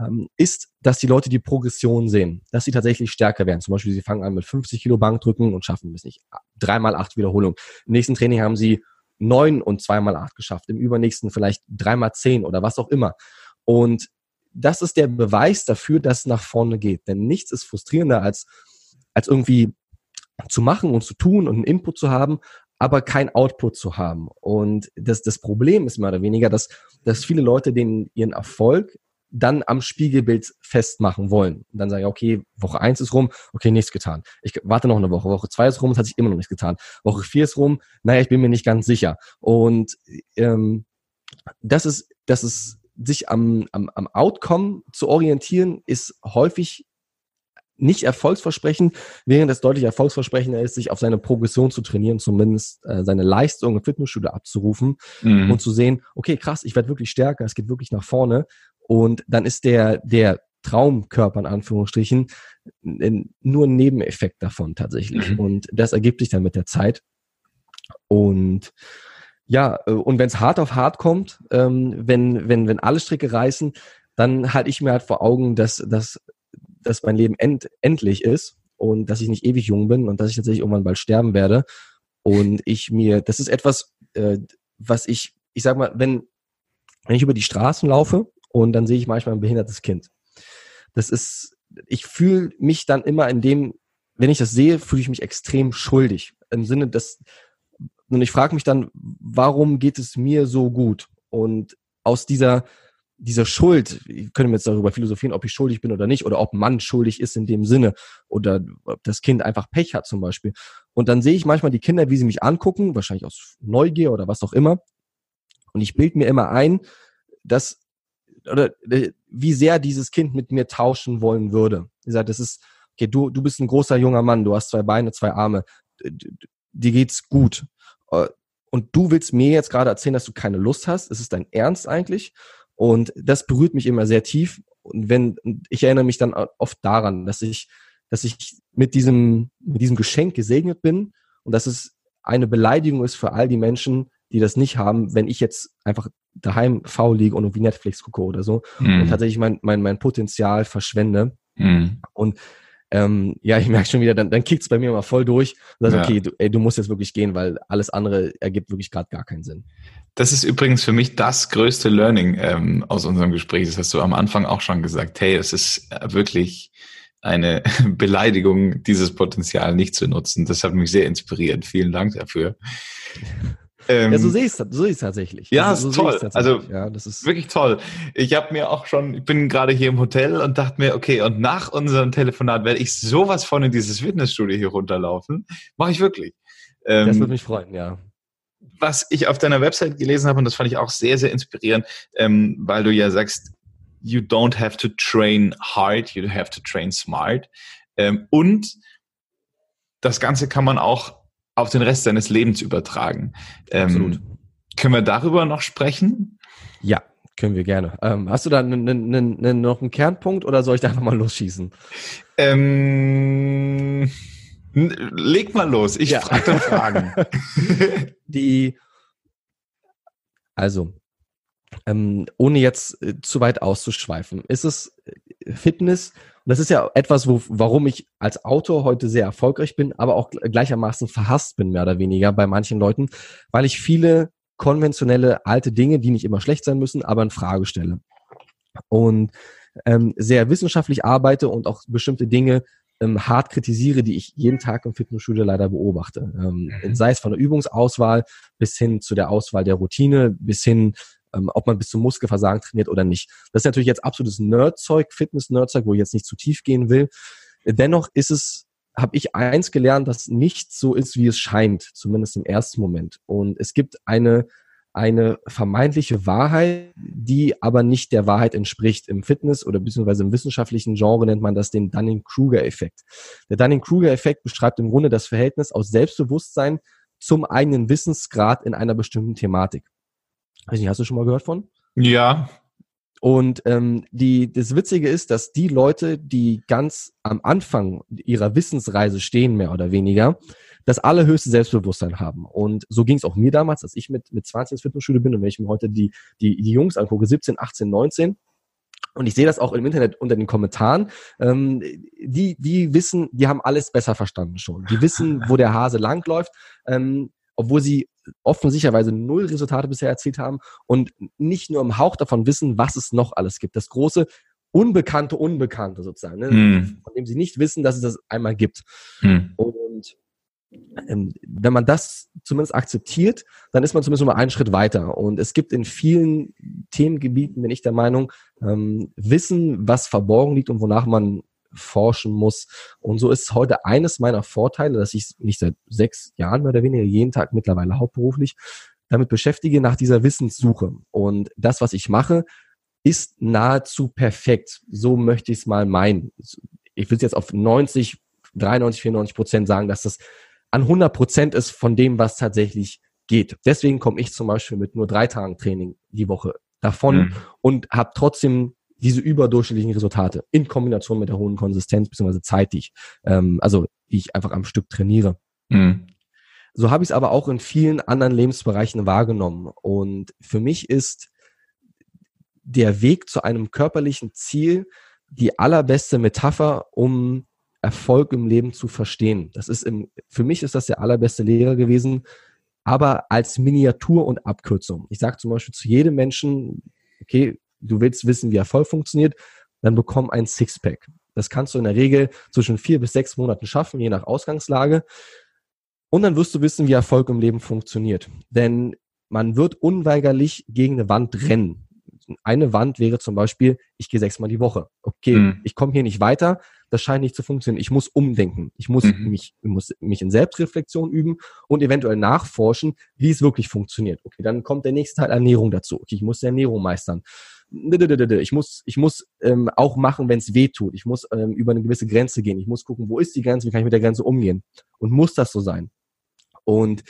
ähm, ist, dass die Leute die Progression sehen, dass sie tatsächlich stärker werden. Zum Beispiel, sie fangen an mit 50 Kilo Bankdrücken und schaffen bis nicht dreimal acht Wiederholungen. Im nächsten Training haben sie neun und zweimal acht geschafft. Im übernächsten vielleicht dreimal zehn oder was auch immer. Und das ist der Beweis dafür, dass es nach vorne geht. Denn nichts ist frustrierender als, als irgendwie zu machen und zu tun und einen Input zu haben, aber kein Output zu haben. Und das, das Problem ist mehr oder weniger, dass, dass viele Leute den, ihren Erfolg dann am Spiegelbild festmachen wollen. Und dann sagen, okay, Woche eins ist rum, okay, nichts getan. Ich warte noch eine Woche. Woche zwei ist rum, es hat sich immer noch nichts getan. Woche vier ist rum, naja, ich bin mir nicht ganz sicher. Und ähm, das ist, das ist sich am, am, am Outcome zu orientieren, ist häufig nicht erfolgsversprechend, während es deutlich erfolgsversprechender ist, sich auf seine Progression zu trainieren, zumindest äh, seine Leistung im Fitnessstudio abzurufen mhm. und zu sehen, okay, krass, ich werde wirklich stärker, es geht wirklich nach vorne. Und dann ist der, der Traumkörper in Anführungsstrichen nur ein Nebeneffekt davon tatsächlich. Mhm. Und das ergibt sich dann mit der Zeit. Und ja, äh, und wenn es hart auf hart kommt, ähm, wenn, wenn, wenn alle Stricke reißen, dann halte ich mir halt vor Augen, dass, dass, dass mein Leben end, endlich ist und dass ich nicht ewig jung bin und dass ich tatsächlich irgendwann bald sterben werde. Und ich mir, das ist etwas, äh, was ich, ich sag mal, wenn, wenn ich über die Straßen laufe und dann sehe ich manchmal ein behindertes Kind. Das ist, ich fühle mich dann immer in dem, wenn ich das sehe, fühle ich mich extrem schuldig. Im Sinne, dass, und ich frage mich dann, warum geht es mir so gut? Und aus dieser, dieser Schuld, ich könnte mir jetzt darüber philosophieren, ob ich schuldig bin oder nicht, oder ob man schuldig ist in dem Sinne, oder ob das Kind einfach Pech hat zum Beispiel. Und dann sehe ich manchmal die Kinder, wie sie mich angucken, wahrscheinlich aus Neugier oder was auch immer. Und ich bilde mir immer ein, dass, oder äh, wie sehr dieses Kind mit mir tauschen wollen würde. Ich sage, das ist, okay, du, du bist ein großer junger Mann, du hast zwei Beine, zwei Arme, dir geht's gut. Äh, und du willst mir jetzt gerade erzählen, dass du keine Lust hast. Ist es dein Ernst eigentlich? Und das berührt mich immer sehr tief. Und wenn, ich erinnere mich dann oft daran, dass ich, dass ich mit diesem, mit diesem Geschenk gesegnet bin und dass es eine Beleidigung ist für all die Menschen, die das nicht haben, wenn ich jetzt einfach daheim faul liege und irgendwie Netflix gucke oder so mhm. und tatsächlich mein, mein, mein Potenzial verschwende. Mhm. Und ähm, ja, ich merke schon wieder, dann, dann kickt's bei mir mal voll durch und sagst, ja. okay, du, ey, du musst jetzt wirklich gehen, weil alles andere ergibt wirklich gerade gar keinen Sinn. Das ist übrigens für mich das größte Learning ähm, aus unserem Gespräch. Das hast du am Anfang auch schon gesagt. Hey, es ist wirklich eine Beleidigung, dieses Potenzial nicht zu nutzen. Das hat mich sehr inspiriert. Vielen Dank dafür. Ähm, ja, so sehe ich es so sehe ich tatsächlich. Ja, also, so ist toll. Also ja, das ist wirklich toll. Ich habe mir auch schon, ich bin gerade hier im Hotel und dachte mir, okay, und nach unserem Telefonat werde ich sowas von in dieses Fitnessstudio hier runterlaufen. Mache ich wirklich. Ähm, das würde mich freuen, ja. Was ich auf deiner Website gelesen habe, und das fand ich auch sehr, sehr inspirierend, ähm, weil du ja sagst, you don't have to train hard, you have to train smart. Ähm, und das Ganze kann man auch auf den Rest seines Lebens übertragen. Ähm. Können wir darüber noch sprechen? Ja, Können wir gerne. Ähm, hast du da noch einen Kernpunkt oder soll ich da einfach mal losschießen? Ähm, leg mal los. Ich ja. frage dann Fragen. Die, also, ähm, ohne jetzt äh, zu weit auszuschweifen, ist es äh, Fitness, das ist ja etwas, wo, warum ich als Autor heute sehr erfolgreich bin, aber auch gleichermaßen verhasst bin, mehr oder weniger bei manchen Leuten, weil ich viele konventionelle alte Dinge, die nicht immer schlecht sein müssen, aber in Frage stelle. Und ähm, sehr wissenschaftlich arbeite und auch bestimmte Dinge ähm, hart kritisiere, die ich jeden Tag im Fitnessstudio leider beobachte. Ähm, mhm. Sei es von der Übungsauswahl bis hin zu der Auswahl der Routine, bis hin, ähm, ob man bis zum Muskelversagen trainiert oder nicht. Das ist natürlich jetzt absolutes Nerdzeug, Fitness-Nerdzeug, wo ich jetzt nicht zu tief gehen will. Dennoch ist es habe ich eins gelernt, dass nichts so ist, wie es scheint, zumindest im ersten Moment. Und es gibt eine, eine vermeintliche Wahrheit, die aber nicht der Wahrheit entspricht. Im Fitness oder beziehungsweise im wissenschaftlichen Genre nennt man das den Dunning-Kruger-Effekt. Der Dunning-Kruger-Effekt beschreibt im Grunde das Verhältnis aus Selbstbewusstsein zum eigenen Wissensgrad in einer bestimmten Thematik. Weiß nicht, hast du schon mal gehört von? Ja, und ähm, die, das Witzige ist, dass die Leute, die ganz am Anfang ihrer Wissensreise stehen, mehr oder weniger, das allerhöchste Selbstbewusstsein haben. Und so ging es auch mir damals, als ich mit, mit 20 ins Fitnessstudio bin und wenn ich mir heute die, die, die Jungs angucke, 17, 18, 19, und ich sehe das auch im Internet unter den Kommentaren. Ähm, die, die wissen, die haben alles besser verstanden schon. Die wissen, wo der Hase langläuft. Ähm, obwohl sie offensichtlicherweise null Resultate bisher erzielt haben und nicht nur im Hauch davon wissen, was es noch alles gibt. Das große unbekannte Unbekannte sozusagen, ne? hm. von dem sie nicht wissen, dass es das einmal gibt. Hm. Und ähm, wenn man das zumindest akzeptiert, dann ist man zumindest mal einen Schritt weiter. Und es gibt in vielen Themengebieten, bin ich der Meinung, ähm, Wissen, was verborgen liegt und wonach man forschen muss. Und so ist heute eines meiner Vorteile, dass ich mich seit sechs Jahren mehr oder weniger jeden Tag mittlerweile hauptberuflich damit beschäftige nach dieser Wissenssuche. Und das, was ich mache, ist nahezu perfekt. So möchte ich es mal meinen. Ich will es jetzt auf 90, 93, 94 Prozent sagen, dass das an 100 Prozent ist von dem, was tatsächlich geht. Deswegen komme ich zum Beispiel mit nur drei Tagen Training die Woche davon mhm. und habe trotzdem diese überdurchschnittlichen Resultate in Kombination mit der hohen Konsistenz bzw. Zeit, die ich, ähm, also die ich einfach am Stück trainiere. Mhm. So habe ich es aber auch in vielen anderen Lebensbereichen wahrgenommen. Und für mich ist der Weg zu einem körperlichen Ziel die allerbeste Metapher, um Erfolg im Leben zu verstehen. Das ist im, für mich ist das der allerbeste Lehrer gewesen, aber als Miniatur und Abkürzung. Ich sage zum Beispiel zu jedem Menschen, okay, du willst wissen, wie Erfolg funktioniert, dann bekomm ein Sixpack. Das kannst du in der Regel zwischen vier bis sechs Monaten schaffen, je nach Ausgangslage. Und dann wirst du wissen, wie Erfolg im Leben funktioniert. Denn man wird unweigerlich gegen eine Wand rennen. Eine Wand wäre zum Beispiel, ich gehe sechsmal die Woche. Okay, mhm. ich komme hier nicht weiter, das scheint nicht zu funktionieren. Ich muss umdenken. Ich muss, mhm. mich, ich muss mich in Selbstreflexion üben und eventuell nachforschen, wie es wirklich funktioniert. Okay, dann kommt der nächste Teil Ernährung dazu. Okay, ich muss die Ernährung meistern ich muss, ich muss ähm, auch machen, wenn es weh tut. Ich muss ähm, über eine gewisse Grenze gehen. Ich muss gucken, wo ist die Grenze, wie kann ich mit der Grenze umgehen. Und muss das so sein? Und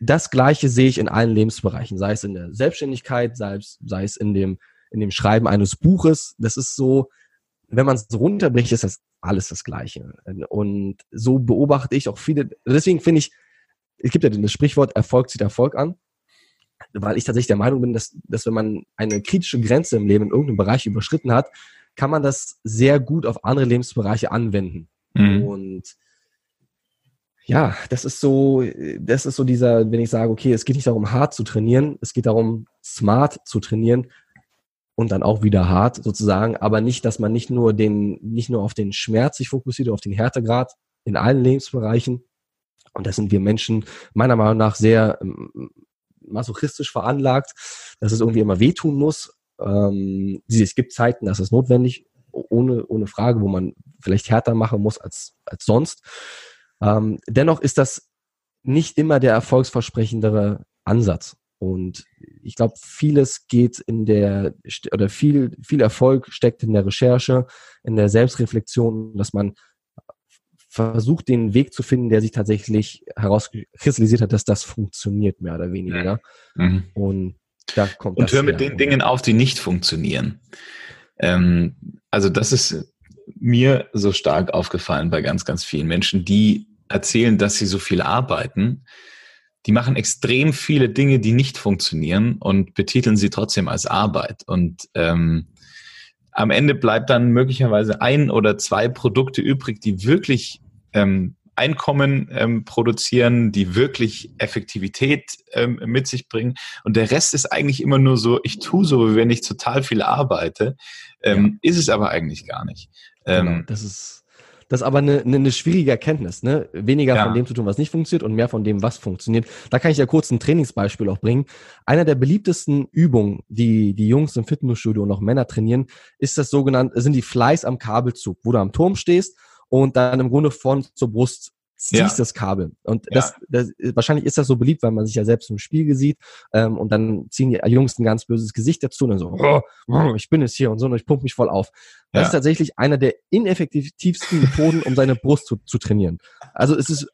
das Gleiche sehe ich in allen Lebensbereichen, sei es in der Selbstständigkeit, sei es, sei es in dem, in dem Schreiben eines Buches. Das ist so, wenn man es runterbricht, ist das alles das Gleiche. Und so beobachte ich auch viele, deswegen finde ich, es gibt ja das Sprichwort, Erfolg zieht Erfolg an weil ich tatsächlich der Meinung bin, dass, dass wenn man eine kritische Grenze im Leben in irgendeinem Bereich überschritten hat, kann man das sehr gut auf andere Lebensbereiche anwenden. Mhm. Und ja, das ist so, das ist so dieser, wenn ich sage, okay, es geht nicht darum, hart zu trainieren, es geht darum, smart zu trainieren und dann auch wieder hart sozusagen, aber nicht, dass man nicht nur den, nicht nur auf den Schmerz sich fokussiert, auf den Härtegrad in allen Lebensbereichen. Und das sind wir Menschen meiner Meinung nach sehr masochistisch veranlagt, dass es irgendwie immer wehtun muss. Ähm, es gibt Zeiten, dass es notwendig, ohne, ohne Frage, wo man vielleicht härter machen muss als, als sonst. Ähm, dennoch ist das nicht immer der erfolgsversprechendere Ansatz. Und ich glaube, vieles geht in der, oder viel, viel Erfolg steckt in der Recherche, in der Selbstreflexion, dass man versucht, den Weg zu finden, der sich tatsächlich herauskristallisiert hat, dass das funktioniert, mehr oder weniger. Mhm. Und Da kommt Und hör mit den Dingen auf, die nicht funktionieren. Ähm, also das ist mir so stark aufgefallen bei ganz, ganz vielen Menschen, die erzählen, dass sie so viel arbeiten. Die machen extrem viele Dinge, die nicht funktionieren und betiteln sie trotzdem als Arbeit. Und ähm, am Ende bleibt dann möglicherweise ein oder zwei Produkte übrig, die wirklich ähm, Einkommen ähm, produzieren, die wirklich Effektivität ähm, mit sich bringen. Und der Rest ist eigentlich immer nur so, ich tue so, wie wenn ich total viel arbeite. Ähm, ja. Ist es aber eigentlich gar nicht. Genau, ähm, das ist das ist aber eine, eine, eine schwierige Erkenntnis, ne? Weniger ja. von dem zu tun, was nicht funktioniert und mehr von dem, was funktioniert. Da kann ich ja kurz ein Trainingsbeispiel auch bringen. Einer der beliebtesten Übungen, die die Jungs im Fitnessstudio und auch Männer trainieren, ist das sogenannte, sind die Fleiß am Kabelzug, wo du am Turm stehst und dann im Grunde von zur Brust ziehst ja. das Kabel. Und das, das, wahrscheinlich ist das so beliebt, weil man sich ja selbst im Spiegel sieht. Ähm, und dann ziehen die Jungs ein ganz böses Gesicht dazu und dann so, oh, oh, ich bin es hier und so, und ich pumpe mich voll auf. Das ja. ist tatsächlich einer der ineffektivsten Methoden, um seine Brust zu, zu trainieren. Also es ist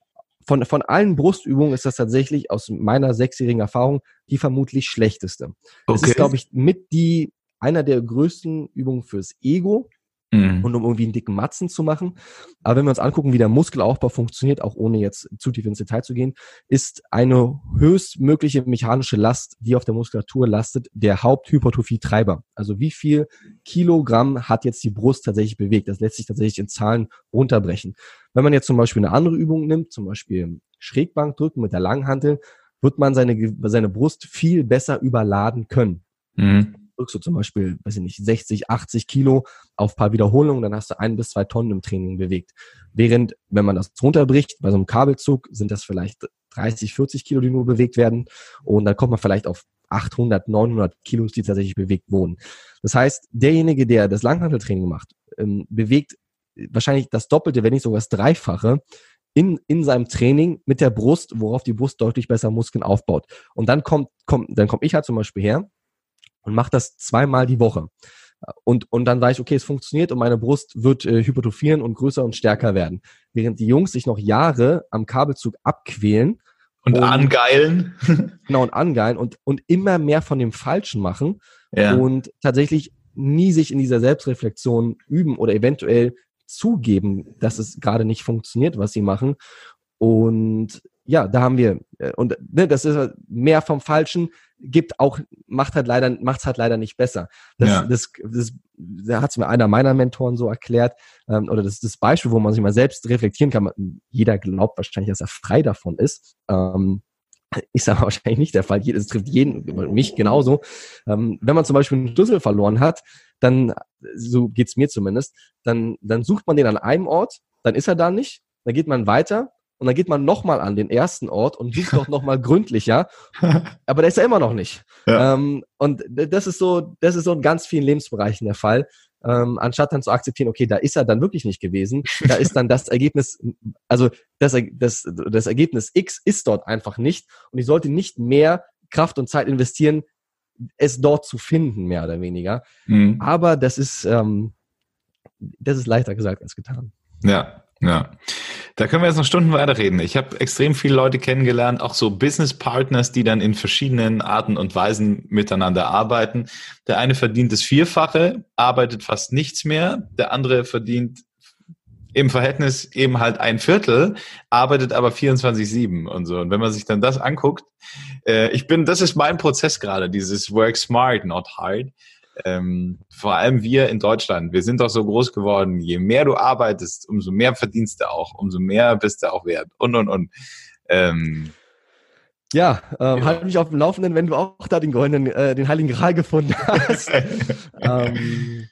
von, von allen Brustübungen ist das tatsächlich aus meiner sechsjährigen Erfahrung die vermutlich schlechteste. Okay. Das ist, glaube ich, mit die einer der größten Übungen fürs Ego, Mhm. Und um irgendwie einen dicken Matzen zu machen. Aber wenn wir uns angucken, wie der Muskelaufbau funktioniert, auch ohne jetzt zu tief ins Detail zu gehen, ist eine höchstmögliche mechanische Last, die auf der Muskulatur lastet, der Haupthypertrophietreiber. Also wie viel Kilogramm hat jetzt die Brust tatsächlich bewegt? Das lässt sich tatsächlich in Zahlen runterbrechen. Wenn man jetzt zum Beispiel eine andere Übung nimmt, zum Beispiel Schrägbank drücken mit der Langhantel, wird man seine, seine Brust viel besser überladen können. Mhm drückst du zum Beispiel, weiß ich nicht, 60, 80 Kilo auf paar Wiederholungen, dann hast du ein bis zwei Tonnen im Training bewegt. Während, wenn man das runterbricht, bei so einem Kabelzug sind das vielleicht 30, 40 Kilo, die nur bewegt werden. Und dann kommt man vielleicht auf 800, 900 Kilos, die tatsächlich bewegt wurden. Das heißt, derjenige, der das Langhanteltraining macht, ähm, bewegt wahrscheinlich das Doppelte, wenn nicht sogar das Dreifache in, in seinem Training mit der Brust, worauf die Brust deutlich besser Muskeln aufbaut. Und dann kommt, kommt, dann komme ich halt zum Beispiel her und mache das zweimal die Woche. Und, und dann weiß ich, okay, es funktioniert und meine Brust wird äh, hypertrophieren und größer und stärker werden. Während die Jungs sich noch Jahre am Kabelzug abquälen. Und, und angeilen. genau, und angeilen und, und immer mehr von dem Falschen machen. Ja. Und tatsächlich nie sich in dieser Selbstreflexion üben oder eventuell zugeben, dass es gerade nicht funktioniert, was sie machen. Und ja, da haben wir, äh, und ne, das ist mehr vom Falschen, gibt auch, macht halt leider, macht's halt leider nicht besser. Das, ja. das, das, da hat's mir einer meiner Mentoren so erklärt, ähm, oder das ist das Beispiel, wo man sich mal selbst reflektieren kann. Jeder glaubt wahrscheinlich, dass er frei davon ist. Ähm, ist aber wahrscheinlich nicht der Fall. Es trifft jeden, mich genauso. Ähm, wenn man zum Beispiel einen Schlüssel verloren hat, dann, so geht's mir zumindest, dann, dann sucht man den an einem Ort, dann ist er da nicht, dann geht man weiter und dann geht man nochmal an den ersten Ort und sucht doch nochmal gründlicher. Aber der ist ja immer noch nicht. Ja. Ähm, und das ist so, das ist so in ganz vielen Lebensbereichen der Fall. Ähm, anstatt dann zu akzeptieren, okay, da ist er dann wirklich nicht gewesen, da ist dann das Ergebnis, also das, das, das Ergebnis X ist dort einfach nicht und ich sollte nicht mehr Kraft und Zeit investieren, es dort zu finden, mehr oder weniger. Mhm. Aber das ist, ähm, das ist leichter gesagt als getan. Ja, ja, da können wir jetzt noch Stunden weiterreden. Ich habe extrem viele Leute kennengelernt, auch so Business Partners, die dann in verschiedenen Arten und Weisen miteinander arbeiten. Der eine verdient das Vierfache, arbeitet fast nichts mehr. Der andere verdient im Verhältnis eben halt ein Viertel, arbeitet aber 24-7 und so. Und wenn man sich dann das anguckt, äh, ich bin, das ist mein Prozess gerade, dieses Work Smart, not hard ähm, vor allem wir in Deutschland, wir sind doch so groß geworden, je mehr du arbeitest, umso mehr verdienst du auch, umso mehr bist du auch wert und, und, und. Ähm, ja, ähm, ja. halt mich auf dem Laufenden, wenn du auch da den goldenen, äh, den Heiligen Gral gefunden hast. ähm,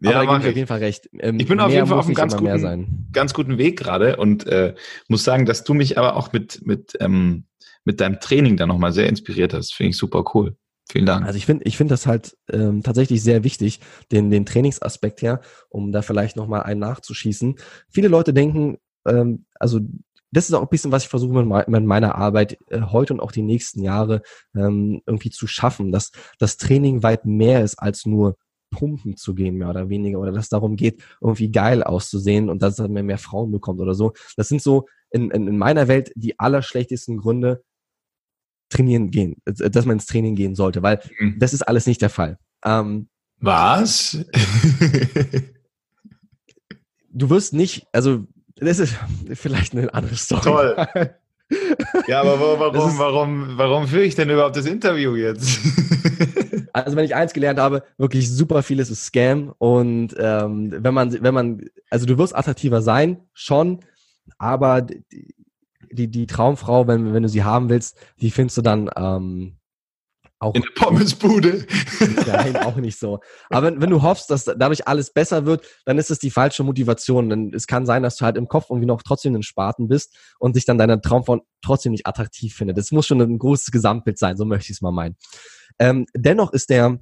ja, aber ich auf jeden Fall recht. Ähm, ich bin auf jeden Fall auf einem ganz guten, ganz guten Weg gerade und äh, muss sagen, dass du mich aber auch mit, mit, ähm, mit deinem Training da nochmal sehr inspiriert hast. Finde ich super cool. Vielen Dank. Also ich finde ich finde das halt ähm, tatsächlich sehr wichtig, den, den Trainingsaspekt her, um da vielleicht nochmal einen nachzuschießen. Viele Leute denken, ähm, also das ist auch ein bisschen, was ich versuche mit, meiner Arbeit äh, heute und auch die nächsten Jahre ähm, irgendwie zu schaffen, dass das Training weit mehr ist als nur pumpen zu gehen, mehr oder weniger, oder dass es darum geht, irgendwie geil auszusehen und dass man mehr Frauen bekommt oder so. Das sind so in, in, in meiner Welt die allerschlechtesten Gründe, trainieren gehen, äh, dass man ins Training gehen sollte, weil mhm. das ist alles nicht der Fall. Ähm, Was? du wirst nicht, also das ist vielleicht eine andere Story. Toll. Ja, aber warum, ist, warum, warum führe ich denn überhaupt das Interview jetzt? also wenn ich eins gelernt habe, wirklich super vieles ist Scam und ähm, wenn man, wenn man, also du wirst attraktiver sein, schon, aber die, die, Traumfrau, wenn, wenn du sie haben willst, die findest du dann ähm, auch in der Pommesbude. Nein, auch nicht so. Aber wenn, wenn du hoffst, dass dadurch alles besser wird, dann ist es die falsche Motivation. Denn es kann sein, dass du halt im Kopf irgendwie noch trotzdem ein Spaten bist und sich dann deine Traumfrau trotzdem nicht attraktiv findet. Das muss schon ein großes Gesamtbild sein, so möchte ich es mal meinen. Ähm, dennoch ist der,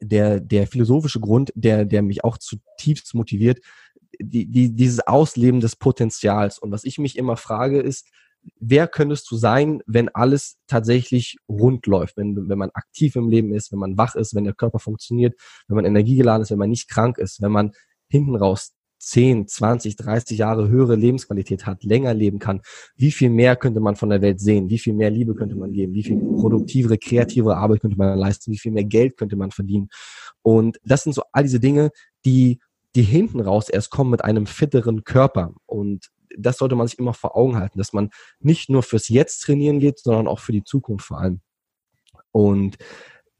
der, der philosophische Grund, der, der mich auch zutiefst motiviert, die, die, dieses Ausleben des Potenzials. Und was ich mich immer frage, ist, wer könntest du sein, wenn alles tatsächlich rund läuft, wenn, wenn man aktiv im Leben ist, wenn man wach ist, wenn der Körper funktioniert, wenn man energiegeladen ist, wenn man nicht krank ist, wenn man hinten raus 10, 20, 30 Jahre höhere Lebensqualität hat, länger leben kann, wie viel mehr könnte man von der Welt sehen, wie viel mehr Liebe könnte man geben, wie viel produktivere, kreativere Arbeit könnte man leisten, wie viel mehr Geld könnte man verdienen. Und das sind so all diese Dinge, die die hinten raus erst kommen mit einem fitteren Körper. Und das sollte man sich immer vor Augen halten, dass man nicht nur fürs Jetzt trainieren geht, sondern auch für die Zukunft vor allem. Und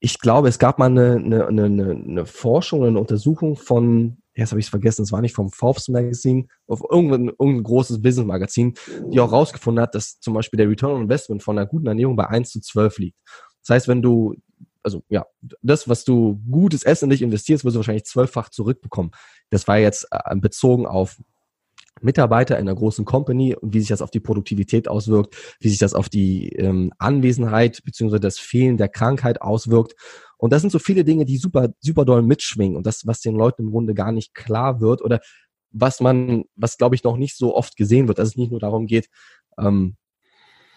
ich glaube, es gab mal eine, eine, eine, eine Forschung, eine Untersuchung von, jetzt habe ich es vergessen, es war nicht vom Forbes Magazine, auf irgendein, irgendein großes Business Magazin, die auch rausgefunden hat, dass zum Beispiel der Return on Investment von einer guten Ernährung bei 1 zu 12 liegt. Das heißt, wenn du, also ja, das, was du gutes Essen in dich investierst, wirst du wahrscheinlich zwölffach zurückbekommen. Das war jetzt äh, bezogen auf Mitarbeiter in einer großen Company und wie sich das auf die Produktivität auswirkt, wie sich das auf die ähm, Anwesenheit beziehungsweise das Fehlen der Krankheit auswirkt. Und das sind so viele Dinge, die super, super doll mitschwingen und das, was den Leuten im Grunde gar nicht klar wird oder was man, was glaube ich noch nicht so oft gesehen wird, dass es nicht nur darum geht, ähm,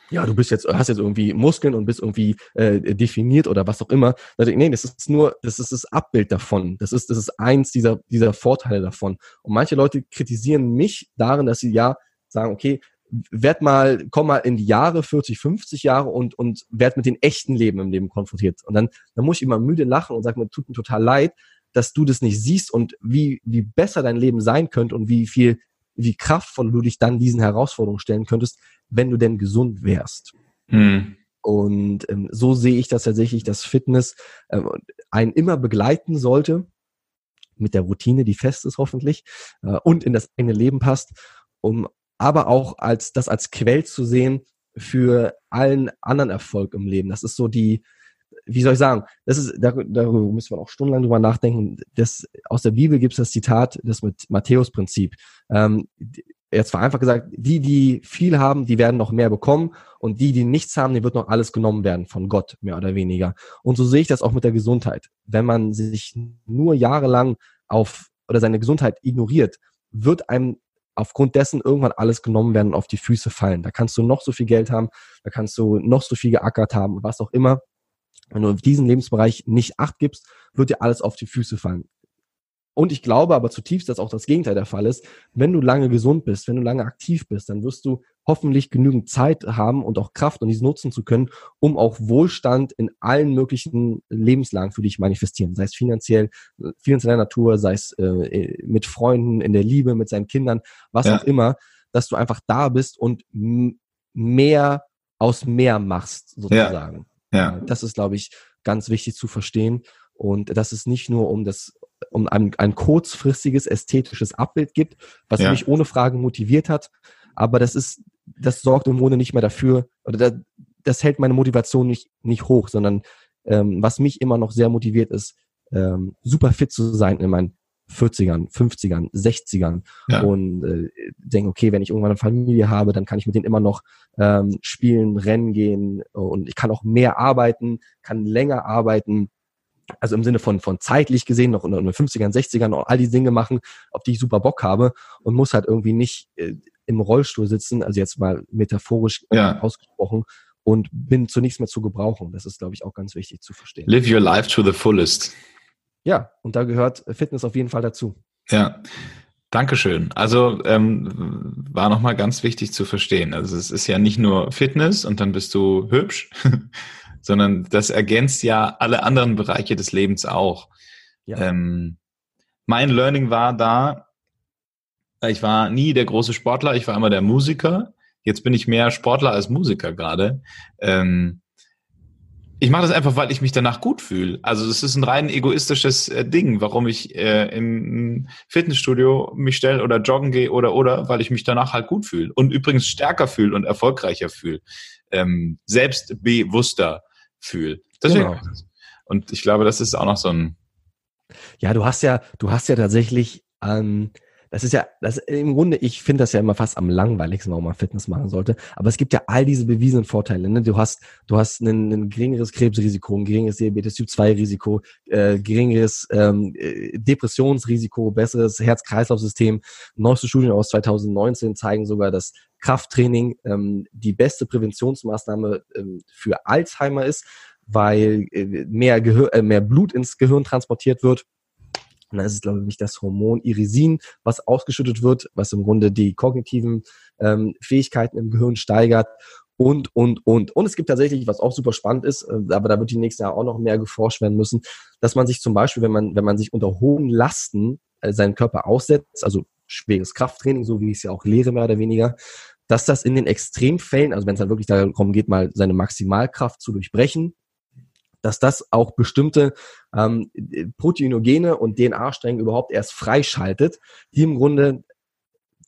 ja, du bist jetzt, hast jetzt irgendwie Muskeln und bist irgendwie äh, definiert oder was auch immer. Nee, das ist nur, das ist das Abbild davon. Das ist, das ist eins dieser, dieser Vorteile davon. Und manche Leute kritisieren mich darin, dass sie ja sagen, okay, werd mal, komm mal in die Jahre, 40, 50 Jahre und, und werd mit den echten Leben im Leben konfrontiert. Und dann, dann muss ich immer müde lachen und sagen, mir tut mir total leid, dass du das nicht siehst und wie, wie besser dein Leben sein könnte und wie viel wie kraftvoll du dich dann diesen Herausforderungen stellen könntest, wenn du denn gesund wärst. Mhm. Und ähm, so sehe ich das tatsächlich, dass Fitness ähm, einen immer begleiten sollte, mit der Routine, die fest ist hoffentlich, äh, und in das eigene Leben passt, um aber auch als das als Quell zu sehen für allen anderen Erfolg im Leben. Das ist so die, wie soll ich sagen, das ist, darüber müssen wir auch stundenlang drüber nachdenken. Das, aus der Bibel gibt es das Zitat, das mit Matthäus-Prinzip. Ähm, jetzt war einfach gesagt, die, die viel haben, die werden noch mehr bekommen und die, die nichts haben, die wird noch alles genommen werden von Gott, mehr oder weniger. Und so sehe ich das auch mit der Gesundheit. Wenn man sich nur jahrelang auf oder seine Gesundheit ignoriert, wird einem aufgrund dessen irgendwann alles genommen werden und auf die Füße fallen. Da kannst du noch so viel Geld haben, da kannst du noch so viel geackert haben, was auch immer. Wenn du auf diesen Lebensbereich nicht acht gibst, wird dir alles auf die Füße fallen. Und ich glaube aber zutiefst, dass auch das Gegenteil der Fall ist. Wenn du lange gesund bist, wenn du lange aktiv bist, dann wirst du hoffentlich genügend Zeit haben und auch Kraft, um dies nutzen zu können, um auch Wohlstand in allen möglichen Lebenslagen für dich manifestieren. Sei es finanziell, finanzieller Natur, sei es äh, mit Freunden, in der Liebe, mit seinen Kindern, was ja. auch immer, dass du einfach da bist und mehr aus mehr machst, sozusagen. Ja. Ja. Das ist, glaube ich, ganz wichtig zu verstehen. Und dass es nicht nur um das, um ein, ein kurzfristiges ästhetisches Abbild gibt, was ja. mich ohne Frage motiviert hat. Aber das ist, das sorgt im Grunde nicht mehr dafür, oder das, das hält meine Motivation nicht, nicht hoch, sondern ähm, was mich immer noch sehr motiviert ist, ähm, super fit zu sein in meinen 40ern, 50ern, 60ern ja. und äh, denke, okay, wenn ich irgendwann eine Familie habe, dann kann ich mit denen immer noch ähm, spielen, rennen gehen und ich kann auch mehr arbeiten, kann länger arbeiten. Also im Sinne von, von zeitlich gesehen noch in den 50ern, 60ern auch all die Dinge machen, auf die ich super Bock habe und muss halt irgendwie nicht äh, im Rollstuhl sitzen, also jetzt mal metaphorisch ja. ausgesprochen, und bin zu nichts mehr zu gebrauchen. Das ist, glaube ich, auch ganz wichtig zu verstehen. Live your life to the fullest. Ja, und da gehört Fitness auf jeden Fall dazu. Ja. Dankeschön. Also ähm, war nochmal ganz wichtig zu verstehen. Also es ist ja nicht nur Fitness und dann bist du hübsch, sondern das ergänzt ja alle anderen Bereiche des Lebens auch. Ja. Ähm, mein Learning war da, ich war nie der große Sportler, ich war immer der Musiker. Jetzt bin ich mehr Sportler als Musiker gerade. Ähm, ich mache das einfach, weil ich mich danach gut fühle. Also es ist ein rein egoistisches äh, Ding, warum ich äh, in Fitnessstudio mich stelle oder joggen gehe oder oder, weil ich mich danach halt gut fühle und übrigens stärker fühle und erfolgreicher fühle, ähm, selbstbewusster fühle. Genau. Und ich glaube, das ist auch noch so ein. Ja, du hast ja, du hast ja tatsächlich ähm, das ist ja, das im Grunde, ich finde das ja immer fast am langweiligsten, warum man Fitness machen sollte. Aber es gibt ja all diese bewiesenen Vorteile. Ne? Du hast, du hast ein, ein geringeres Krebsrisiko, ein geringeres Diabetes Typ 2 Risiko, äh, geringeres ähm, äh, Depressionsrisiko, besseres Herz-Kreislauf-System. Neueste Studien aus 2019 zeigen sogar, dass Krafttraining ähm, die beste Präventionsmaßnahme ähm, für Alzheimer ist, weil äh, mehr, Gehör, äh, mehr Blut ins Gehirn transportiert wird und dann ist es, glaube ich, das Hormon Irisin, was ausgeschüttet wird, was im Grunde die kognitiven ähm, Fähigkeiten im Gehirn steigert und, und, und. Und es gibt tatsächlich, was auch super spannend ist, äh, aber da wird die nächsten Jahre auch noch mehr geforscht werden müssen, dass man sich zum Beispiel, wenn man, wenn man sich unter hohen Lasten äh, seinen Körper aussetzt, also schweres Krafttraining, so wie ich es ja auch lehre, mehr oder weniger, dass das in den Extremfällen, also wenn es dann wirklich darum geht, mal seine Maximalkraft zu durchbrechen, dass das auch bestimmte ähm, Proteinogene und DNA-Stränge überhaupt erst freischaltet, die im Grunde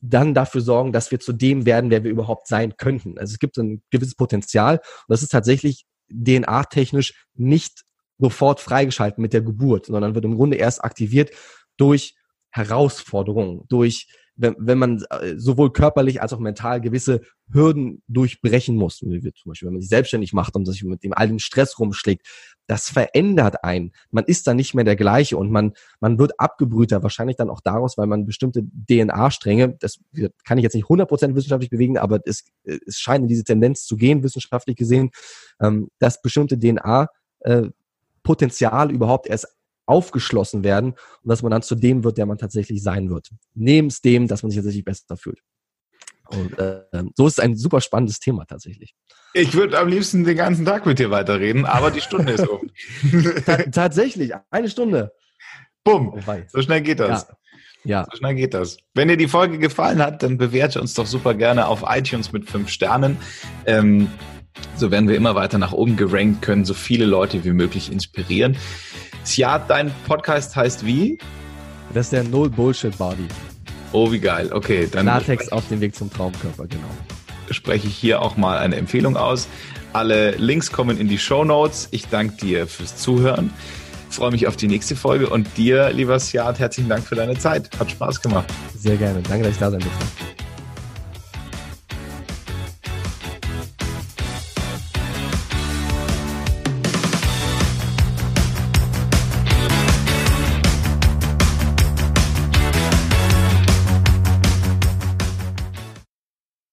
dann dafür sorgen, dass wir zu dem werden, wer wir überhaupt sein könnten. Also es gibt ein gewisses Potenzial und das ist tatsächlich DNA-technisch nicht sofort freigeschalten mit der Geburt, sondern wird im Grunde erst aktiviert durch Herausforderungen, durch wenn, wenn man äh, sowohl körperlich als auch mental gewisse Hürden durchbrechen muss, wie zum Beispiel, wenn man sich selbstständig macht und sich mit dem all den Stress rumschlägt, das verändert einen. Man ist dann nicht mehr der gleiche und man, man wird abgebrühter, wahrscheinlich dann auch daraus, weil man bestimmte DNA-Stränge, das kann ich jetzt nicht 100% wissenschaftlich bewegen, aber es, es scheint in diese Tendenz zu gehen, wissenschaftlich gesehen, ähm, dass bestimmte DNA äh, Potenzial überhaupt erst aufgeschlossen werden und dass man dann zu dem wird, der man tatsächlich sein wird. Nebst dem, dass man sich tatsächlich besser fühlt. Und äh, so ist es ein super spannendes Thema tatsächlich. Ich würde am liebsten den ganzen Tag mit dir weiterreden, aber die Stunde ist um. tatsächlich, eine Stunde. Bumm. Oh, so schnell geht das. Ja. Ja. So schnell geht das. Wenn dir die Folge gefallen hat, dann bewerte uns doch super gerne auf iTunes mit fünf Sternen. Ähm, so werden wir immer weiter nach oben gerankt, können so viele Leute wie möglich inspirieren. Tja, dein Podcast heißt wie? Das ist der Null Bullshit Body. Oh, wie geil. Okay, dann. Latex auf dem Weg zum Traumkörper, genau. Spreche ich hier auch mal eine Empfehlung aus. Alle Links kommen in die Show Notes. Ich danke dir fürs Zuhören. Freue mich auf die nächste Folge und dir, lieber Siad, herzlichen Dank für deine Zeit. Hat Spaß gemacht. Sehr gerne. Danke, dass ich da sein durfte.